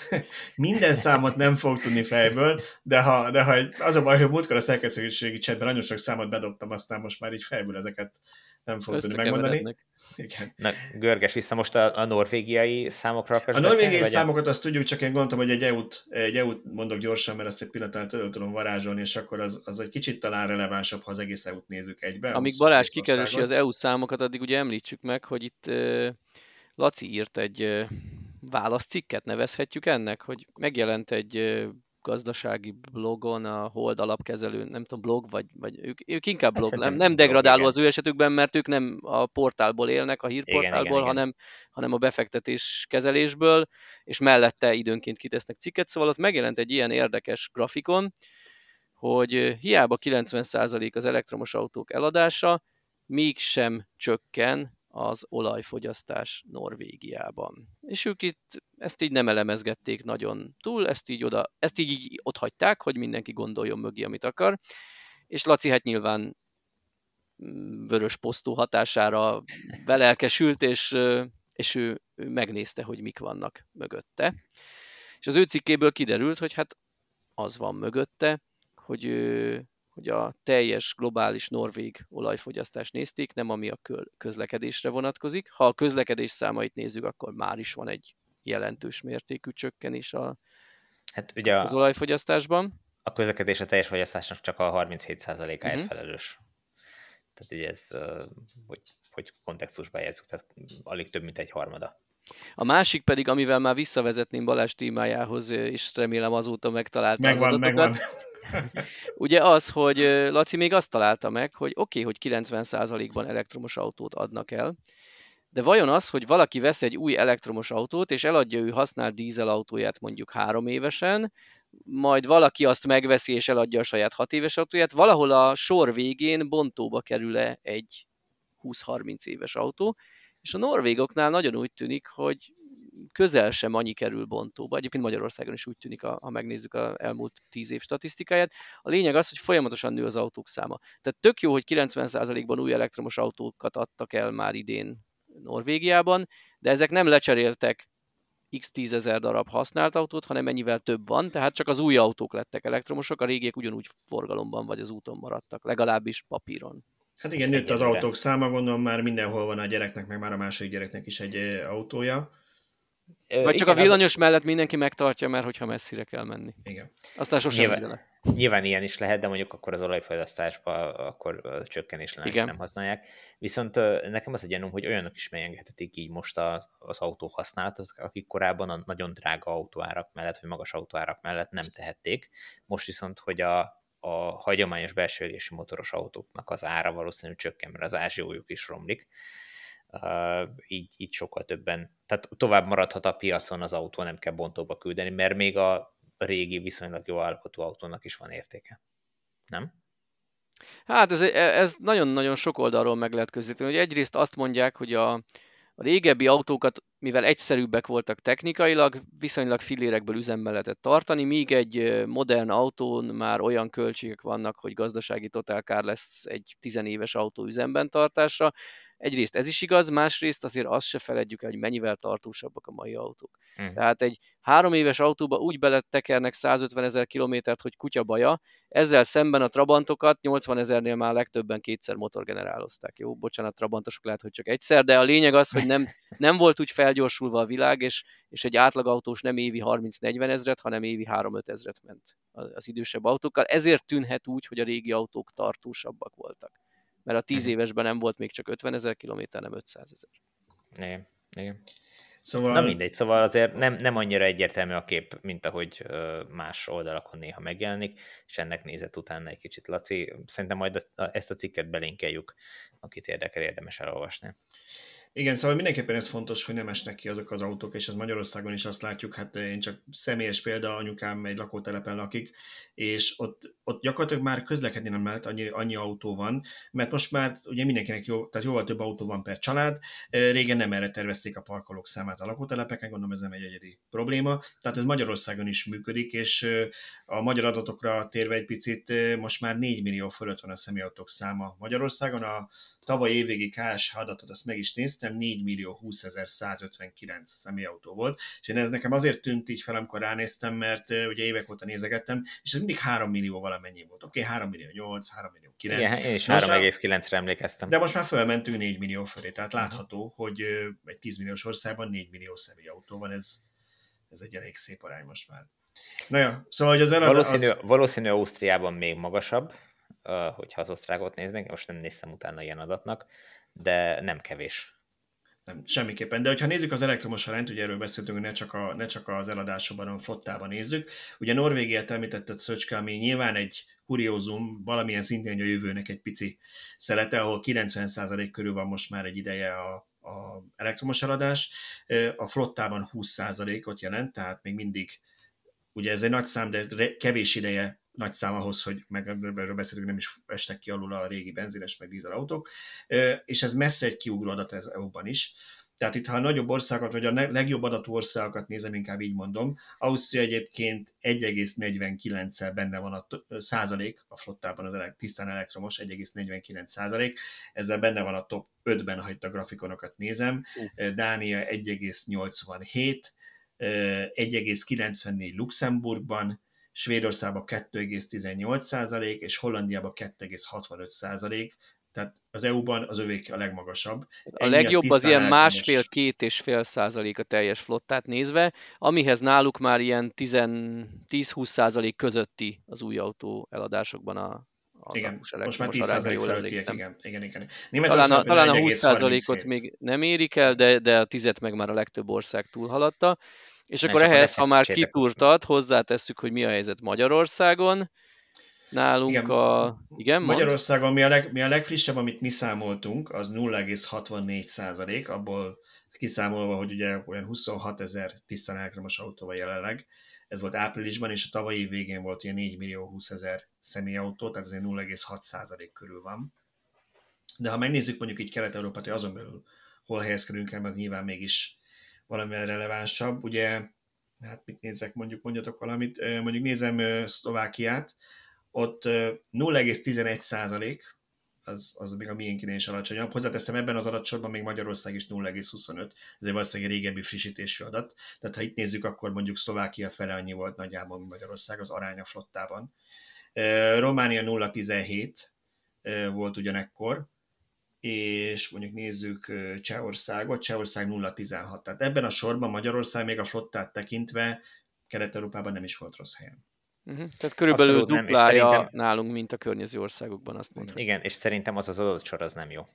Minden számot nem fog tudni fejből, de ha, de ha az a baj, hogy múltkor a szerkesztőségi csetben nagyon sok számot bedobtam, aztán most már így fejből ezeket nem fogom tudni megmondani. Igen. Na, görges vissza most a, a norvégiai számokra akarsz A norvégiai beszélni, számokat azt tudjuk, csak én gondoltam, hogy egy EU-t, egy EU-t mondok gyorsan, mert ezt egy pillanatban elő tudom varázsolni, és akkor az, az egy kicsit talán relevánsabb, ha az egész EU-t nézzük egybe. Amíg Balázs kikerüsi az EU számokat, addig ugye említsük meg, hogy itt uh, Laci írt egy uh, válaszcikket, nevezhetjük ennek, hogy megjelent egy uh, gazdasági blogon, a Hold alapkezelő, nem tudom, blog, vagy, vagy ők, ők inkább blog, nem, nem degradáló az ő esetükben, mert ők nem a portálból élnek, a hírportálból, igen, igen, hanem, igen. hanem a befektetés kezelésből, és mellette időnként kitesznek cikket, szóval ott megjelent egy ilyen érdekes grafikon, hogy hiába 90% az elektromos autók eladása, mégsem csökken az olajfogyasztás Norvégiában. És ők itt ezt így nem elemezgették nagyon túl, ezt így, oda, ezt így, így ott hagyták, hogy mindenki gondoljon mögé, amit akar. És Laci hát nyilván mm, vörös posztó hatására belelkesült, és, és ő, ő megnézte, hogy mik vannak mögötte. És az ő cikkéből kiderült, hogy hát az van mögötte, hogy hogy a teljes globális norvég olajfogyasztást nézték, nem ami a közlekedésre vonatkozik. Ha a közlekedés számait nézzük, akkor már is van egy jelentős mértékű csökkenés a, hát ugye az olajfogyasztásban. A közlekedés a teljes fogyasztásnak csak a 37%-áért uh-huh. felelős. Tehát ugye ez, hogy, hogy kontextusba helyezzük, tehát alig több, mint egy harmada. A másik pedig, amivel már visszavezetném Balázs témájához, és remélem azóta megtalálta megvan, az adatokat. Megvan. Ugye az, hogy Laci még azt találta meg, hogy oké, okay, hogy 90%-ban elektromos autót adnak el, de vajon az, hogy valaki vesz egy új elektromos autót, és eladja ő használt dízelautóját mondjuk három évesen, majd valaki azt megveszi és eladja a saját hat éves autóját, valahol a sor végén bontóba kerül-e egy 20-30 éves autó, és a norvégoknál nagyon úgy tűnik, hogy közel sem annyi kerül bontóba. Egyébként Magyarországon is úgy tűnik, ha megnézzük az elmúlt tíz év statisztikáját. A lényeg az, hogy folyamatosan nő az autók száma. Tehát tök jó, hogy 90%-ban új elektromos autókat adtak el már idén Norvégiában, de ezek nem lecseréltek x tízezer darab használt autót, hanem ennyivel több van, tehát csak az új autók lettek elektromosok, a régiek ugyanúgy forgalomban vagy az úton maradtak, legalábbis papíron. Hát igen, nőtt az autók száma, gondolom már mindenhol van a gyereknek, meg már a második gyereknek is egy autója. Vagy csak igen, a villanyos az... mellett mindenki megtartja, mert hogyha messzire kell menni. Igen. Aztán sosem nyilván, nyilván ilyen is lehet, de mondjuk akkor az olajfogyasztásban akkor csökkenés lenne, igen. nem használják. Viszont nekem az a gyanúm, hogy olyanok is megengedhetik így most az, az autó használatot, akik korábban a nagyon drága autóárak mellett, vagy magas autóárak mellett nem tehették. Most viszont, hogy a, a hagyományos belső motoros autóknak az ára valószínűleg csökken, mert az ázsiójuk is romlik Uh, így, így sokkal többen, tehát tovább maradhat a piacon az autó, nem kell bontóba küldeni, mert még a régi, viszonylag jó állapotú autónak is van értéke. Nem? Hát ez, ez nagyon-nagyon sok oldalról meg lehet közelíteni. Hogy egyrészt azt mondják, hogy a, a régebbi autókat, mivel egyszerűbbek voltak technikailag, viszonylag fillérekből üzemben lehetett tartani, míg egy modern autón már olyan költségek vannak, hogy gazdasági totálkár lesz egy tizenéves autó üzemben tartásra, egyrészt ez is igaz, másrészt azért azt se feledjük el, hogy mennyivel tartósabbak a mai autók. Uh-huh. Tehát egy három éves autóba úgy beletekernek 150 ezer kilométert, hogy kutya baja, ezzel szemben a Trabantokat 80 ezernél már legtöbben kétszer motorgenerálozták. Jó, bocsánat, Trabantosok lehet, hogy csak egyszer, de a lényeg az, hogy nem, nem volt úgy felgyorsulva a világ, és, és egy átlagautós nem évi 30-40 ezret, hanem évi 3-5 ezret ment az idősebb autókkal. Ezért tűnhet úgy, hogy a régi autók tartósabbak voltak mert a 10 mhm. évesben nem volt még csak 50 ezer kilométer, nem 500 ezer. Igen, igen. Szóval... Na mindegy, szóval azért nem, nem annyira egyértelmű a kép, mint ahogy más oldalakon néha megjelenik, és ennek nézett utána egy kicsit Laci. Szerintem majd ezt a cikket belinkeljük, akit érdekel, érdemes elolvasni. Igen, szóval mindenképpen ez fontos, hogy nem esnek ki azok az autók, és az Magyarországon is azt látjuk, hát én csak személyes példa, anyukám egy lakótelepen lakik, és ott, ott gyakorlatilag már közlekedni nem lehet, annyi, annyi autó van, mert most már ugye mindenkinek jó, tehát jóval több autó van per család, régen nem erre tervezték a parkolók számát a lakótelepeken, gondolom ez nem egy egyedi probléma, tehát ez Magyarországon is működik, és a magyar adatokra térve egy picit, most már 4 millió fölött van a személyautók száma Magyarországon, a tavaly évvégi KSH adatot azt meg is néztem, 4 millió 20 159 személyautó volt, és én ez nekem azért tűnt így fel, amikor ránéztem, mert ugye évek óta nézegettem, és ez mindig 3 millió valamennyi volt. Oké, okay, 3 millió 8, 3 millió 9. Igen, én is 3,9-re emlékeztem. De most már fölmentünk 4 millió fölé, tehát látható, hogy egy 10 milliós országban 4 millió személyautó van, ez, ez egy elég szép arány most már. Na ja, szóval hogy az eladás... Valószínű, az... valószínű Ausztriában még magasabb, hogyha az osztrákot néznénk, most nem néztem utána ilyen adatnak, de nem kevés. Nem, semmiképpen. De hogyha nézzük az elektromos arányt, ugye erről beszéltünk, hogy ne csak, a, ne csak az eladásokban, hanem flottában nézzük. Ugye Norvégiát említetted Szöcske, ami nyilván egy kuriózum, valamilyen szintén a jövőnek egy pici szelete, ahol 90% körül van most már egy ideje a, a elektromos eladás. A flottában 20%-ot jelent, tehát még mindig Ugye ez egy nagy szám, de kevés ideje nagy szám ahhoz, hogy meg erről beszélünk, nem is estek ki alul a régi benzines meg dízelautók, és ez messze egy kiugró adat ez EU-ban is. Tehát itt, ha a nagyobb országokat, vagy a legjobb adatú országokat nézem, inkább így mondom, Ausztria egyébként 1,49-szel benne van a százalék a flottában az elek, tisztán elektromos, 1,49 százalék, ezzel benne van a top 5-ben, ha itt a grafikonokat nézem, uh. Dánia 1,87, 1,94 Luxemburgban, Svédországban 2,18 százalék, és Hollandiában 2,65 százalék, tehát az EU-ban az övék a legmagasabb. A Ennyi legjobb a az ilyen másfél-két és fél százalék a teljes flottát nézve, amihez náluk már ilyen 10-20 százalék közötti az új autó eladásokban a, az igen, most már 10 százalék fölöttiek, igen, igen, igen. Talán a, talán a 20 százalékot még nem érik el, de, de a tizet meg már a legtöbb ország túlhaladta. És akkor ehhez, ha már kitúrtad, hozzátesszük, hogy mi a helyzet Magyarországon. Nálunk igen. a... Igen, Magyarországon mi a, leg, mi a legfrissebb, amit mi számoltunk, az 0,64 százalék, abból kiszámolva, hogy ugye olyan 26 ezer tisztán elektromos autó van jelenleg. Ez volt áprilisban, és a tavalyi végén volt ilyen 4 millió 20 ezer személyautó, tehát ez 0,6 százalék körül van. De ha megnézzük mondjuk így Kelet-Európát, hogy azon belül hol helyezkedünk el, az nyilván mégis valamivel relevánsabb. Ugye, hát mit nézek, mondjuk mondjatok valamit, mondjuk nézem Szlovákiát, ott 0,11 százalék, az, az még a miénkinél is alacsonyabb. Hozzáteszem, ebben az adatsorban még Magyarország is 0,25, ez egy valószínűleg régebbi frissítésű adat. Tehát ha itt nézzük, akkor mondjuk Szlovákia fele annyi volt nagyjából, mint Magyarország az aránya flottában. Románia 0,17 volt ugyanekkor, és mondjuk nézzük Csehországot, Csehország 0,16. Tehát ebben a sorban Magyarország még a flottát tekintve Kelet-Európában nem is volt rossz helyen. Uh-huh. Tehát körülbelül Abszolút duplája nem, szerintem... nálunk, mint a környező országokban, azt mondom. Igen, és szerintem az az adott sor az nem jó.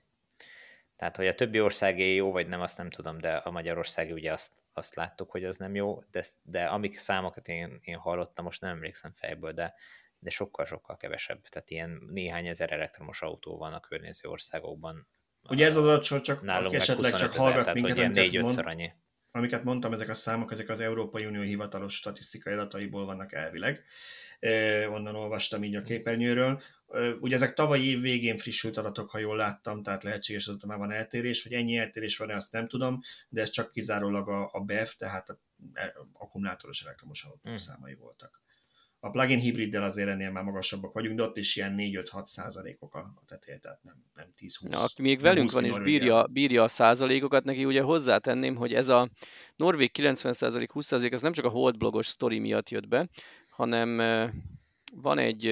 Tehát, hogy a többi országé jó, vagy nem, azt nem tudom, de a Magyarországi ugye azt, azt láttuk, hogy az nem jó, de, de amik számokat én, én hallottam, most nem emlékszem fejből, de de sokkal-sokkal kevesebb. Tehát ilyen néhány ezer elektromos autó van a környező országokban. Ugye ez az adatsor csak, Nálunk aki esetleg csak hallgat tehát, minket, hogy amiket, mond, annyi. amiket mondtam, ezek a számok, ezek az Európai Unió hivatalos statisztikai adataiból vannak elvileg. onnan olvastam így a képernyőről. ugye ezek tavalyi év végén frissült adatok, ha jól láttam, tehát lehetséges hogy már van eltérés, hogy ennyi eltérés van-e, azt nem tudom, de ez csak kizárólag a, a BEF, tehát a, a akkumulátoros elektromos autók hmm. számai voltak. A plugin hibriddel azért ennél már magasabbak vagyunk, de ott is ilyen 4-5-6 százalékok a teteje, tehát nem, nem 10-20. Na, aki még velünk van és bírja, bírja a százalékokat, neki ugye hozzátenném, hogy ez a Norvég 90 százalék, 20 százalék, az nem csak a holdblogos sztori miatt jött be, hanem van egy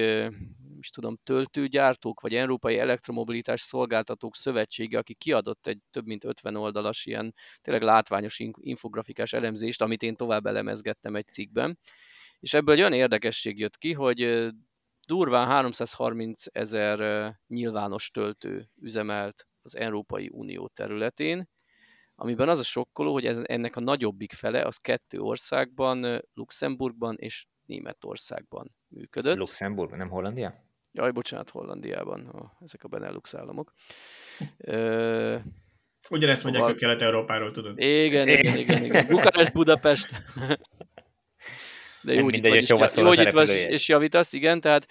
is tudom, töltőgyártók, vagy Európai Elektromobilitás Szolgáltatók Szövetsége, aki kiadott egy több mint 50 oldalas ilyen tényleg látványos infografikás elemzést, amit én tovább elemezgettem egy cikkben, és ebből egy olyan érdekesség jött ki, hogy durván 330 ezer nyilvános töltő üzemelt az Európai Unió területén, amiben az a sokkoló, hogy ez, ennek a nagyobbik fele az kettő országban, Luxemburgban és Németországban működött. Luxemburg, nem Hollandia? Jaj, bocsánat, Hollandiában, oh, ezek a Benelux államok. Ugyanezt mondják szóval... a Kelet-Európáról, tudod? Igen, igen, igen, igen. Bukarest, Budapest. De jó, mindegy, hogy hova szól az vagy, és javítasz, igen, tehát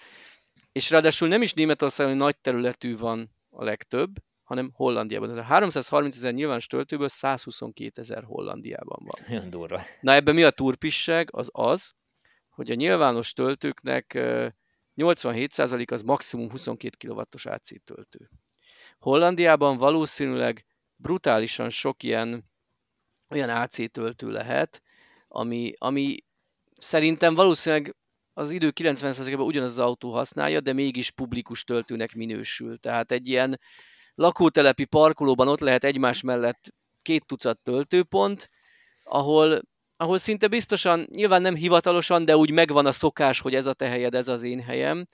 és ráadásul nem is Németországon nagy területű van a legtöbb, hanem Hollandiában. Tehát a 330 ezer nyilvános töltőből 122 ezer Hollandiában van. Nagyon durva. Na ebben mi a turpisság? Az az, hogy a nyilvános töltőknek 87% az maximum 22 kW-os AC töltő. Hollandiában valószínűleg brutálisan sok ilyen olyan AC töltő lehet, ami, ami Szerintem valószínűleg az idő 90%-ban ugyanaz az autó használja, de mégis publikus töltőnek minősül. Tehát egy ilyen lakótelepi parkolóban ott lehet egymás mellett két tucat töltőpont, ahol, ahol szinte biztosan, nyilván nem hivatalosan, de úgy megvan a szokás, hogy ez a te helyed, ez az én helyem,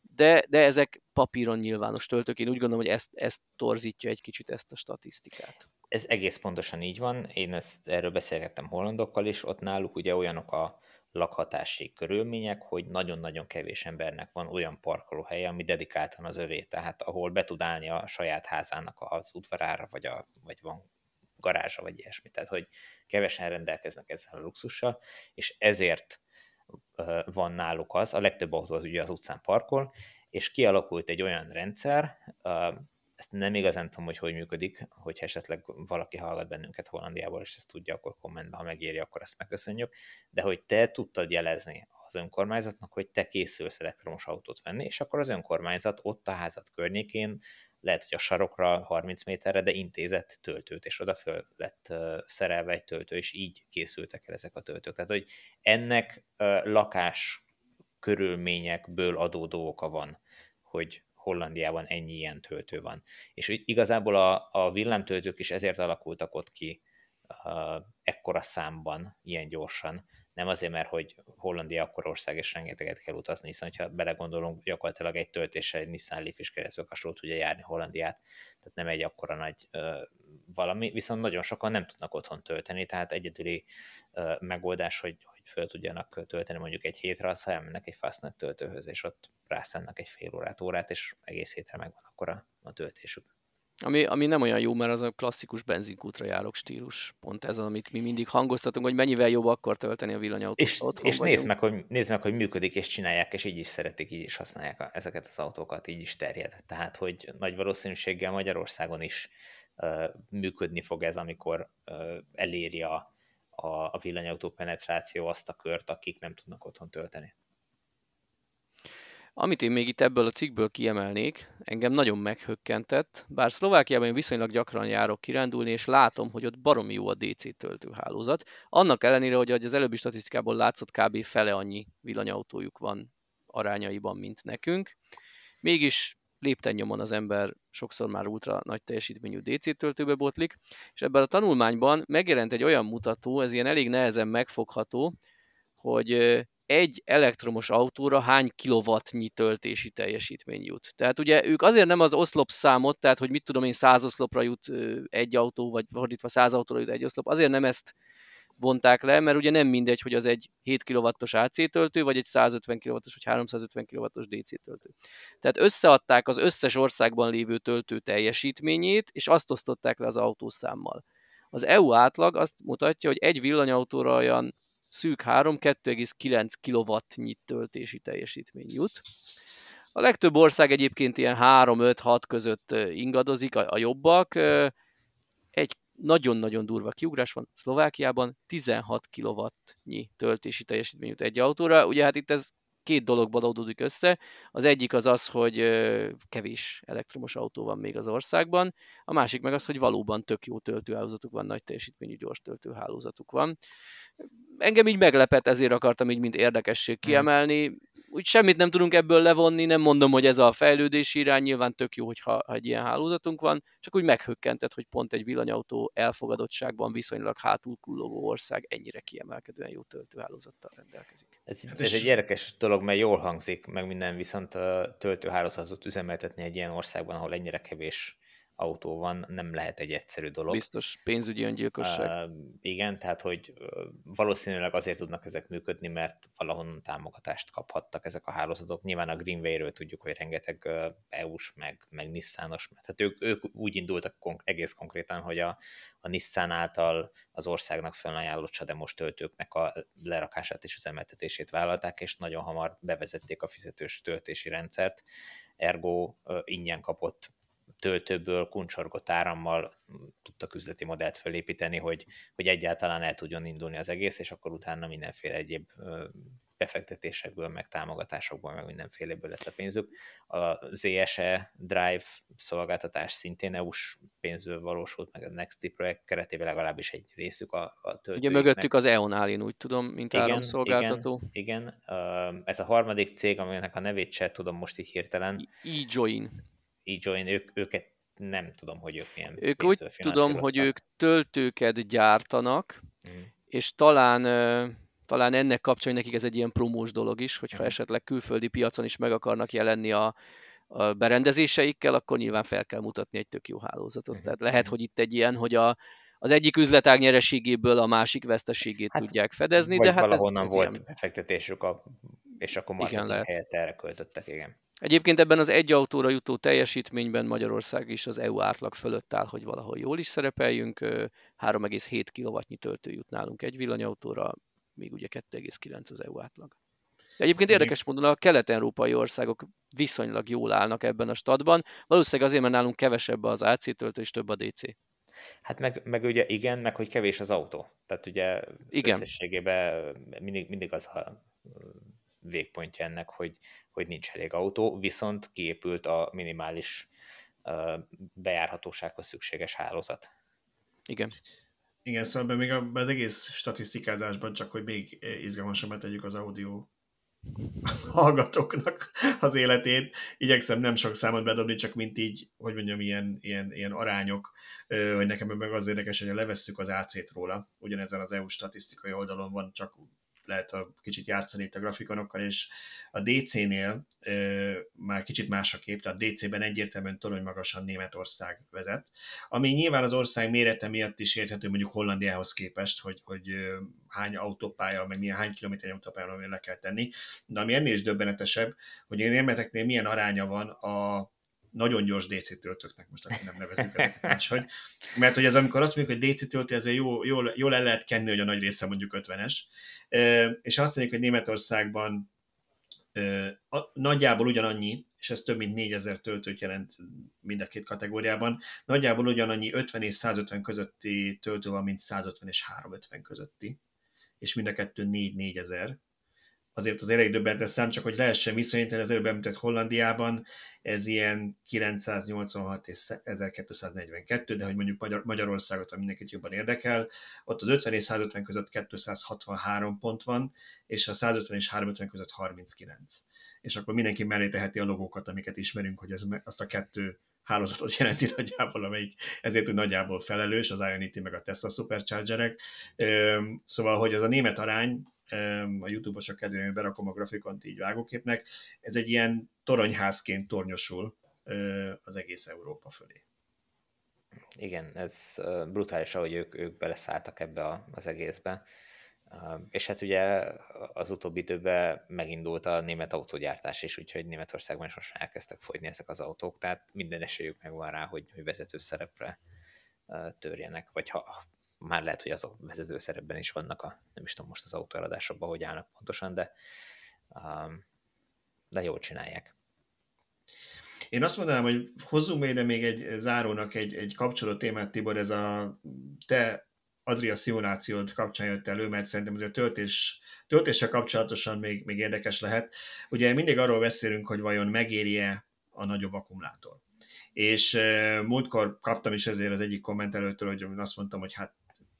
de, de ezek papíron nyilvános töltők. Én úgy gondolom, hogy ezt, ezt torzítja egy kicsit ezt a statisztikát. Ez egész pontosan így van. Én ezt, erről beszélgettem hollandokkal is, ott náluk ugye olyanok a, lakhatási körülmények, hogy nagyon-nagyon kevés embernek van olyan parkolóhelye, ami dedikáltan az övé, tehát ahol be tud állni a saját házának az udvarára, vagy, a, vagy van garázsa, vagy ilyesmi. Tehát, hogy kevesen rendelkeznek ezzel a luxussal, és ezért van náluk az, a legtöbb autó az ugye az utcán parkol, és kialakult egy olyan rendszer, ezt nem igazán tudom, hogy hogy működik, hogyha esetleg valaki hallgat bennünket Hollandiából, és ezt tudja, akkor kommentben, ha megéri, akkor ezt megköszönjük, de hogy te tudtad jelezni az önkormányzatnak, hogy te készülsz elektromos autót venni, és akkor az önkormányzat ott a házat környékén lehet, hogy a sarokra 30 méterre, de intézett töltőt, és oda föl lett szerelve egy töltő, és így készültek el ezek a töltők. Tehát, hogy ennek lakás körülményekből adódó oka van, hogy Hollandiában ennyi ilyen töltő van. És igazából a, a villámtöltők is ezért alakultak ott ki uh, ekkora számban, ilyen gyorsan, nem azért, mert hogy Hollandia akkor ország, és rengeteget kell utazni, hiszen ha belegondolunk, gyakorlatilag egy töltéssel egy Nissan Leaf is keresztül hasonló tudja járni Hollandiát, tehát nem egy akkora nagy ö, valami, viszont nagyon sokan nem tudnak otthon tölteni, tehát egyedüli ö, megoldás, hogy föl tudjanak tölteni mondjuk egy hétre, az, ha elmennek egy Fastnet töltőhöz, és ott rászennek egy fél órát, órát, és egész hétre megvan akkor a, a töltésük. Ami, ami nem olyan jó, mert az a klasszikus benzinkútra járok stílus. Pont ez amit mi mindig hangoztatunk, hogy mennyivel jobb akkor tölteni a villanyautót. És, és nézd, meg, hogy, nézd meg, hogy működik, és csinálják, és így is szeretik, így is használják a, ezeket az autókat, így is terjed. Tehát, hogy nagy valószínűséggel Magyarországon is uh, működni fog ez, amikor uh, eléri a, a, a villanyautó penetráció azt a kört, akik nem tudnak otthon tölteni. Amit én még itt ebből a cikkből kiemelnék, engem nagyon meghökkentett, bár Szlovákiában én viszonylag gyakran járok kirándulni, és látom, hogy ott baromi jó a DC töltőhálózat. Annak ellenére, hogy az előbbi statisztikából látszott kb. fele annyi villanyautójuk van arányaiban, mint nekünk. Mégis lépten nyomon az ember sokszor már ultra nagy teljesítményű DC töltőbe botlik, és ebben a tanulmányban megjelent egy olyan mutató, ez ilyen elég nehezen megfogható, hogy egy elektromos autóra hány kilowattnyi töltési teljesítmény jut. Tehát ugye ők azért nem az oszlop számot, tehát hogy mit tudom én, száz oszlopra jut egy autó, vagy fordítva száz autóra jut egy oszlop, azért nem ezt vonták le, mert ugye nem mindegy, hogy az egy 7 kW-os AC töltő, vagy egy 150 kW-os, vagy 350 kW-os DC töltő. Tehát összeadták az összes országban lévő töltő teljesítményét, és azt osztották le az autószámmal. Az EU átlag azt mutatja, hogy egy villanyautóra olyan szűk 3, 2,9 kW-nyi töltési teljesítmény jut. A legtöbb ország egyébként ilyen 3-5-6 között ingadozik, a, a jobbak. Egy nagyon-nagyon durva kiugrás van Szlovákiában, 16 kW-nyi töltési teljesítmény jut egy autóra. Ugye hát itt ez két dologból adódik össze. Az egyik az az, hogy kevés elektromos autó van még az országban, a másik meg az, hogy valóban tök jó töltőhálózatuk van, nagy teljesítményű gyors töltőhálózatuk van engem így meglepett, ezért akartam így mint érdekesség hmm. kiemelni. Úgy semmit nem tudunk ebből levonni, nem mondom, hogy ez a fejlődési irány, nyilván tök jó, hogyha ha egy ilyen hálózatunk van, csak úgy meghökkentett, hogy pont egy villanyautó elfogadottságban viszonylag hátul kullogó ország ennyire kiemelkedően jó töltőhálózattal rendelkezik. Ez, hát ez egy érdekes dolog, mert jól hangzik, meg minden, viszont töltőhálózatot üzemeltetni egy ilyen országban, ahol ennyire kevés autó van, nem lehet egy egyszerű dolog. Biztos pénzügyi öngyilkosság. Uh, igen, tehát hogy valószínűleg azért tudnak ezek működni, mert valahonnan támogatást kaphattak ezek a hálózatok. Nyilván a Greenway-ről tudjuk, hogy rengeteg EU-s, meg, meg Nissanos, mert hát ők, ők úgy indultak konk- egész konkrétan, hogy a, a Nissan által az országnak felajánlott sademos töltőknek a lerakását és üzemeltetését vállalták, és nagyon hamar bevezették a fizetős töltési rendszert, ergo ingyen kapott töltőből kuncsorgott árammal tudtak üzleti modellt felépíteni, hogy, hogy egyáltalán el tudjon indulni az egész, és akkor utána mindenféle egyéb befektetésekből, meg támogatásokból, meg mindenféleből lett a pénzük. A ZSE Drive szolgáltatás szintén EU-s pénzből valósult, meg a Nexty projekt keretében legalábbis egy részük a, a töltőjüknek. Ugye mögöttük az EON én úgy tudom, mint igen, áramszolgáltató. Igen, igen, ez a harmadik cég, aminek a nevét se tudom most így hirtelen. E-Join e-join, ők, őket nem tudom, hogy ők milyen Ők úgy tudom, hogy ők töltőket gyártanak, mm. és talán talán ennek kapcsán nekik ez egy ilyen promós dolog is, hogyha mm. esetleg külföldi piacon is meg akarnak jelenni a, a berendezéseikkel, akkor nyilván fel kell mutatni egy tök jó hálózatot. Mm. Tehát lehet, mhm. hogy itt egy ilyen, hogy a, az egyik üzletág nyereségéből a másik veszteségét hát, tudják fedezni, de hát valahonnan ez, ez volt ilyen... befektetésük, a, és akkor marketing helyett erre költöttek, igen. Egyébként ebben az egy autóra jutó teljesítményben Magyarország is az EU átlag fölött áll, hogy valahol jól is szerepeljünk. 3,7 kW töltő jut nálunk egy villanyautóra, míg ugye 2,9 az EU átlag. De egyébként érdekes módon a kelet-európai országok viszonylag jól állnak ebben a stadban, valószínűleg azért, mert nálunk kevesebb az AC töltő és több a DC. Hát meg, meg ugye igen, meg hogy kevés az autó. Tehát ugye igen. összességében mindig, mindig az a végpontja ennek, hogy, hogy nincs elég autó, viszont kiépült a minimális bejárhatósághoz szükséges hálózat. Igen. Igen, szóval még az egész statisztikázásban csak, hogy még izgalmasabbat tegyük az audio hallgatóknak az életét. Igyekszem nem sok számot bedobni, csak mint így, hogy mondjam, ilyen, ilyen, ilyen arányok, hogy nekem meg az érdekes, hogy levesszük az AC-t róla. Ugyanezen az EU statisztikai oldalon van csak lehet a kicsit játszani itt a grafikonokkal, és a DC-nél ö, már kicsit más a kép, tehát DC-ben egyértelműen torony magasan Németország vezet, ami nyilván az ország mérete miatt is érthető mondjuk Hollandiához képest, hogy, hogy ö, hány autópálya, meg milyen hány kilométer autópálya le kell tenni, de ami ennél is döbbenetesebb, hogy a németeknél milyen aránya van a nagyon gyors DC töltőknek, most akkor nem nevezünk ezeket máshogy. Mert hogy ez amikor azt mondjuk, hogy DC töltő, ezzel jó, jól, jól el lehet kenni, hogy a nagy része mondjuk 50-es. És azt mondjuk, hogy Németországban nagyjából ugyanannyi, és ez több mint 4000 töltőt jelent mind a két kategóriában, nagyjából ugyanannyi 50 és 150 közötti töltő van, mint 150 és 350 közötti, és mind a kettő 4-4 ezer azért az elég döbbentes szám, csak hogy lehessen viszonyítani az előbb említett Hollandiában, ez ilyen 986 és 1242, de hogy mondjuk Magyar, Magyarországot, ami mindenkit jobban érdekel, ott az 50 és 150 között 263 pont van, és a 150 és 350 között 39. És akkor mindenki mellé teheti a logókat, amiket ismerünk, hogy ez azt a kettő hálózatot jelenti nagyjából, amelyik ezért úgy nagyjából felelős, az Ionity meg a Tesla Superchargerek. Szóval, hogy ez a német arány, a YouTube-osok kedvéért berakom a grafikont így vágóképnek, ez egy ilyen toronyházként tornyosul az egész Európa fölé. Igen, ez brutális, ahogy ők, ők beleszálltak ebbe az egészbe. És hát ugye az utóbbi időben megindult a német autógyártás is, úgyhogy Németországban is most már elkezdtek fogyni ezek az autók, tehát minden esélyük megvan rá, hogy, hogy vezető szerepre törjenek, vagy ha már lehet, hogy az a vezető szerepben is vannak a, nem is tudom most az autóeladásokban, hogy állnak pontosan, de, um, de jól csinálják. Én azt mondanám, hogy hozzunk ide még egy zárónak egy, egy kapcsoló témát, Tibor, ez a te Adria szimulációd kapcsán jött elő, mert szerintem ez a töltés, töltéssel kapcsolatosan még, még érdekes lehet. Ugye mindig arról beszélünk, hogy vajon megéri-e a nagyobb akkumulátor. És uh, múltkor kaptam is ezért az egyik kommentelőtől, hogy azt mondtam, hogy hát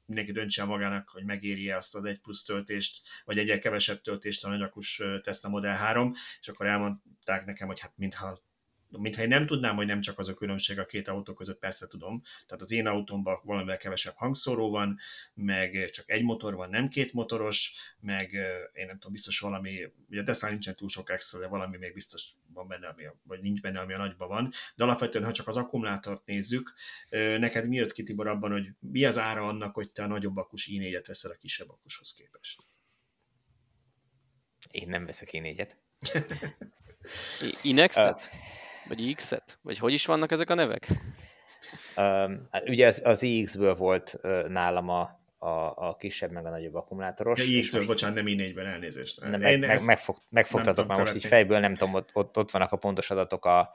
mindenki döntse magának, hogy megéri-e azt az egy plusz töltést, vagy egyre kevesebb töltést a nagyakus Tesla Model 3, és akkor elmondták nekem, hogy hát mintha mintha én nem tudnám, hogy nem csak az a különbség a két autó között, persze tudom. Tehát az én autómban valamivel kevesebb hangszóró van, meg csak egy motor van, nem két motoros, meg én nem tudom, biztos valami, ugye Tesla nincsen túl sok extra, de valami még biztos van benne, ami, vagy nincs benne, ami a nagyban van. De alapvetően, ha csak az akkumulátort nézzük, neked mi jött ki Tibor abban, hogy mi az ára annak, hogy te a nagyobb akus i4-et veszel a kisebb akushoz képest? Én nem veszek i4-et. Inextet? Vagy X-et? Vagy hogy is vannak ezek a nevek? Um, ugye az, az iX-ből volt uh, nálam a, a, a kisebb meg a nagyobb akkumulátoros. Ja, iX-ből, bocsánat, nem i4-ben elnézést. Nem, meg, meg, megfog, megfogtatok már most így fejből, nem tudom, ott, ott, ott vannak a pontos adatok a,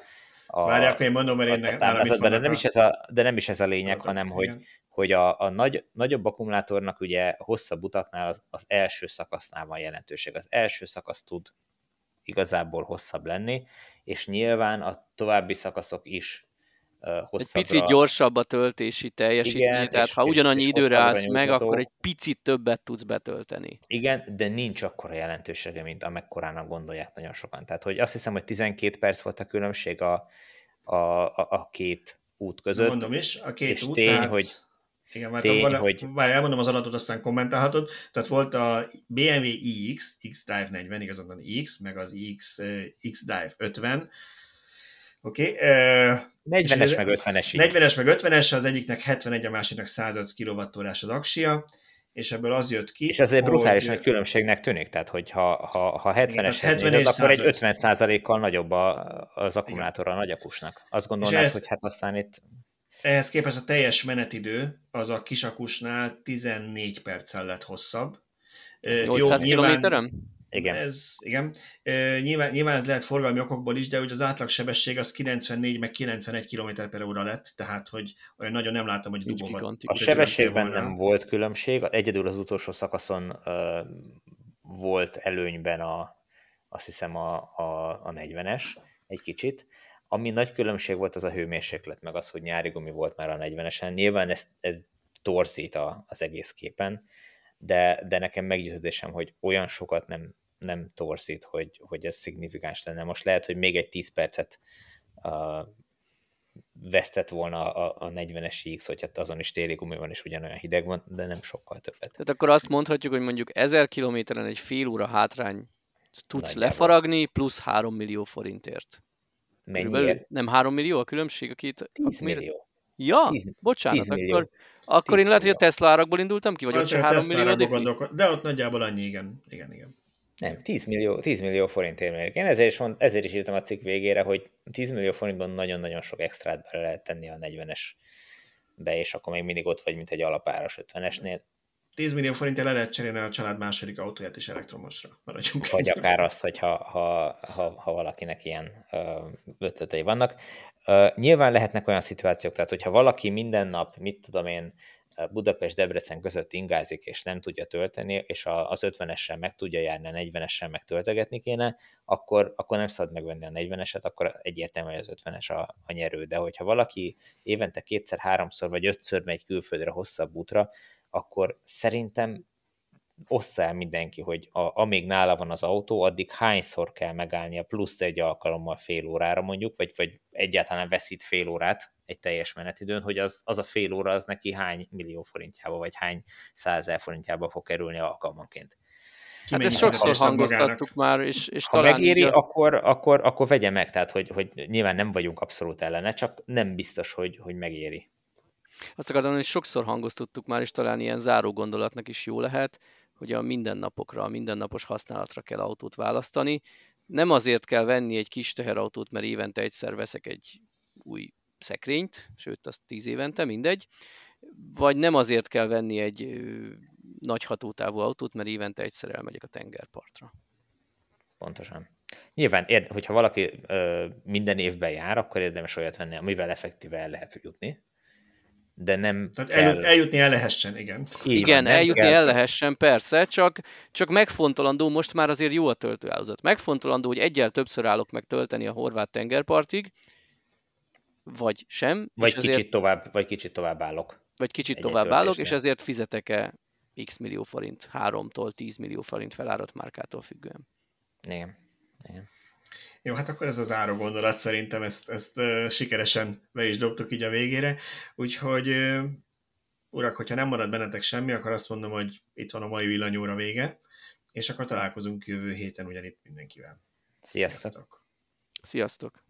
a Várják, én mondom, mert én nálam is de, nem is ez a, de nem is ez a lényeg, adatok, hanem hogy, hogy a, a nagy, nagyobb akkumulátornak ugye hosszabb utaknál az, az első szakasznál van jelentőség. Az első szakasz tud igazából hosszabb lenni, és nyilván a további szakaszok is hosszabbra... Egy picit gyorsabb a töltési teljesítmény, Igen, tehát és, ha ugyanannyi és, időre állsz meg, akkor egy picit többet tudsz betölteni. Igen, de nincs akkora jelentősége, mint amekkorának gondolják nagyon sokan. Tehát, hogy azt hiszem, hogy 12 perc volt a különbség a, a, a, a két út között. Mondom is, a két és út, tény, tehát... hogy igen, mert Tény, vala, hogy... Várj, elmondom az adatot, aztán kommentálhatod. Tehát volt a BMW iX, X-Drive 40, igazán X, meg az X, X-Drive 50. Oké. Okay. Uh, 40-es meg 50-es. 40-es meg 50-es, az egyiknek 71, a másiknak 105 kWh az aksia és ebből az jött ki, És ezért brutális nagy különbségnek tűnik, tehát hogy ha, ha, ha 70-es 70 nézed, akkor egy 50%-kal nagyobb a, az akkumulátor a nagy akusnak. Azt gondolnád, ezt, hogy hát aztán itt ehhez képest a teljes menetidő az a kisakusnál 14 perccel lett hosszabb, 800 kilométeren? Igen. Ez, igen. Nyilván, nyilván ez lehet forgalmi okokból is, de hogy az átlagsebesség az 94 meg 91 km per óra lett, tehát hogy olyan nagyon nem láttam, hogy dugóban. A sebességben nem volt különbség, egyedül az utolsó szakaszon uh, volt előnyben a, azt hiszem a, a, a 40-es egy kicsit. Ami nagy különbség volt, az a hőmérséklet, meg az, hogy nyári gumi volt már a 40-esen. Nyilván ez, ez torzít a, az egész képen, de, de nekem meggyőződésem, hogy olyan sokat nem, nem torzít, hogy, hogy ez szignifikáns lenne. Most lehet, hogy még egy 10 percet uh, vesztett volna a, a 40-es X, hogy hát azon is téli gumi van, és ugyanolyan hideg van, de nem sokkal többet. Tehát akkor azt mondhatjuk, hogy mondjuk 1000 kilométeren egy fél óra hátrány tudsz Nagyjából. lefaragni, plusz 3 millió forintért. Mennyi? Nem 3 millió a különbség a két? 10 millió. Ja, 10, bocsánat, 10 millió. akkor, akkor 10 én lehet, hogy a Tesla árakból indultam ki, vagy ott se 3 millió De ott nagyjából annyi, igen. igen, igen. Nem, 10 millió, 10 millió forint érmélik. Én ezért is, mond, ezért is írtam a cikk végére, hogy 10 millió forintban nagyon-nagyon sok extrát bele lehet tenni a 40-es be, és akkor még mindig ott vagy, mint egy alapáras 50-esnél. 10 millió forintért le lehet cserélni a család második autóját is elektromosra. Maradjunk Vagy akár azt, hogy ha, ha, ha, ha valakinek ilyen ötletei vannak. Nyilván lehetnek olyan szituációk, tehát hogyha valaki minden nap, mit tudom én, Budapest-Debrecen között ingázik, és nem tudja tölteni, és az 50-essel meg tudja járni, a 40-essel meg töltegetni kéne, akkor, akkor nem szabad megvenni a 40-eset, akkor egyértelmű, hogy az 50-es a, a nyerő. De hogyha valaki évente kétszer, háromszor vagy ötször megy külföldre hosszabb útra, akkor szerintem ossza el mindenki, hogy a, amíg nála van az autó, addig hányszor kell megállnia plusz egy alkalommal fél órára mondjuk, vagy, vagy egyáltalán veszít fél órát egy teljes menetidőn, hogy az, az a fél óra az neki hány millió forintjába, vagy hány százezer forintjába fog kerülni alkalmanként. Hát ezt sokszor hangoltattuk már, és, és ha talán... megéri, a... akkor, akkor, akkor vegye meg, tehát hogy, hogy nyilván nem vagyunk abszolút ellene, csak nem biztos, hogy, hogy megéri. Azt akartam, hogy sokszor hangoztattuk már, és talán ilyen záró gondolatnak is jó lehet, hogy a mindennapokra, a mindennapos használatra kell autót választani. Nem azért kell venni egy kis teherautót, mert évente egyszer veszek egy új szekrényt, sőt, azt tíz évente, mindegy, vagy nem azért kell venni egy nagy hatótávú autót, mert évente egyszer elmegyek a tengerpartra. Pontosan. Nyilván, hogyha valaki ö, minden évben jár, akkor érdemes olyat venni, amivel effektíve el lehet jutni de nem Tehát kell... el, eljutni el lehessen, igen. Így igen, van, eljutni kell. el lehessen, persze, csak, csak megfontolandó, most már azért jó a töltőállózat. Megfontolandó, hogy egyel többször állok meg tölteni a horvát tengerpartig, vagy sem. Vagy kicsit ezért, tovább, vagy kicsit tovább állok. Vagy kicsit egy tovább állok, és ezért fizetek-e x millió forint, 3-tól 10 millió forint felárat márkától függően. Igen. Igen. Jó, hát akkor ez az áró gondolat, szerintem ezt, ezt uh, sikeresen be is dobtuk így a végére, úgyhogy uh, urak, hogyha nem marad bennetek semmi, akkor azt mondom, hogy itt van a mai villanyóra vége, és akkor találkozunk jövő héten ugyanitt mindenkivel. Sziasztok! Sziasztok!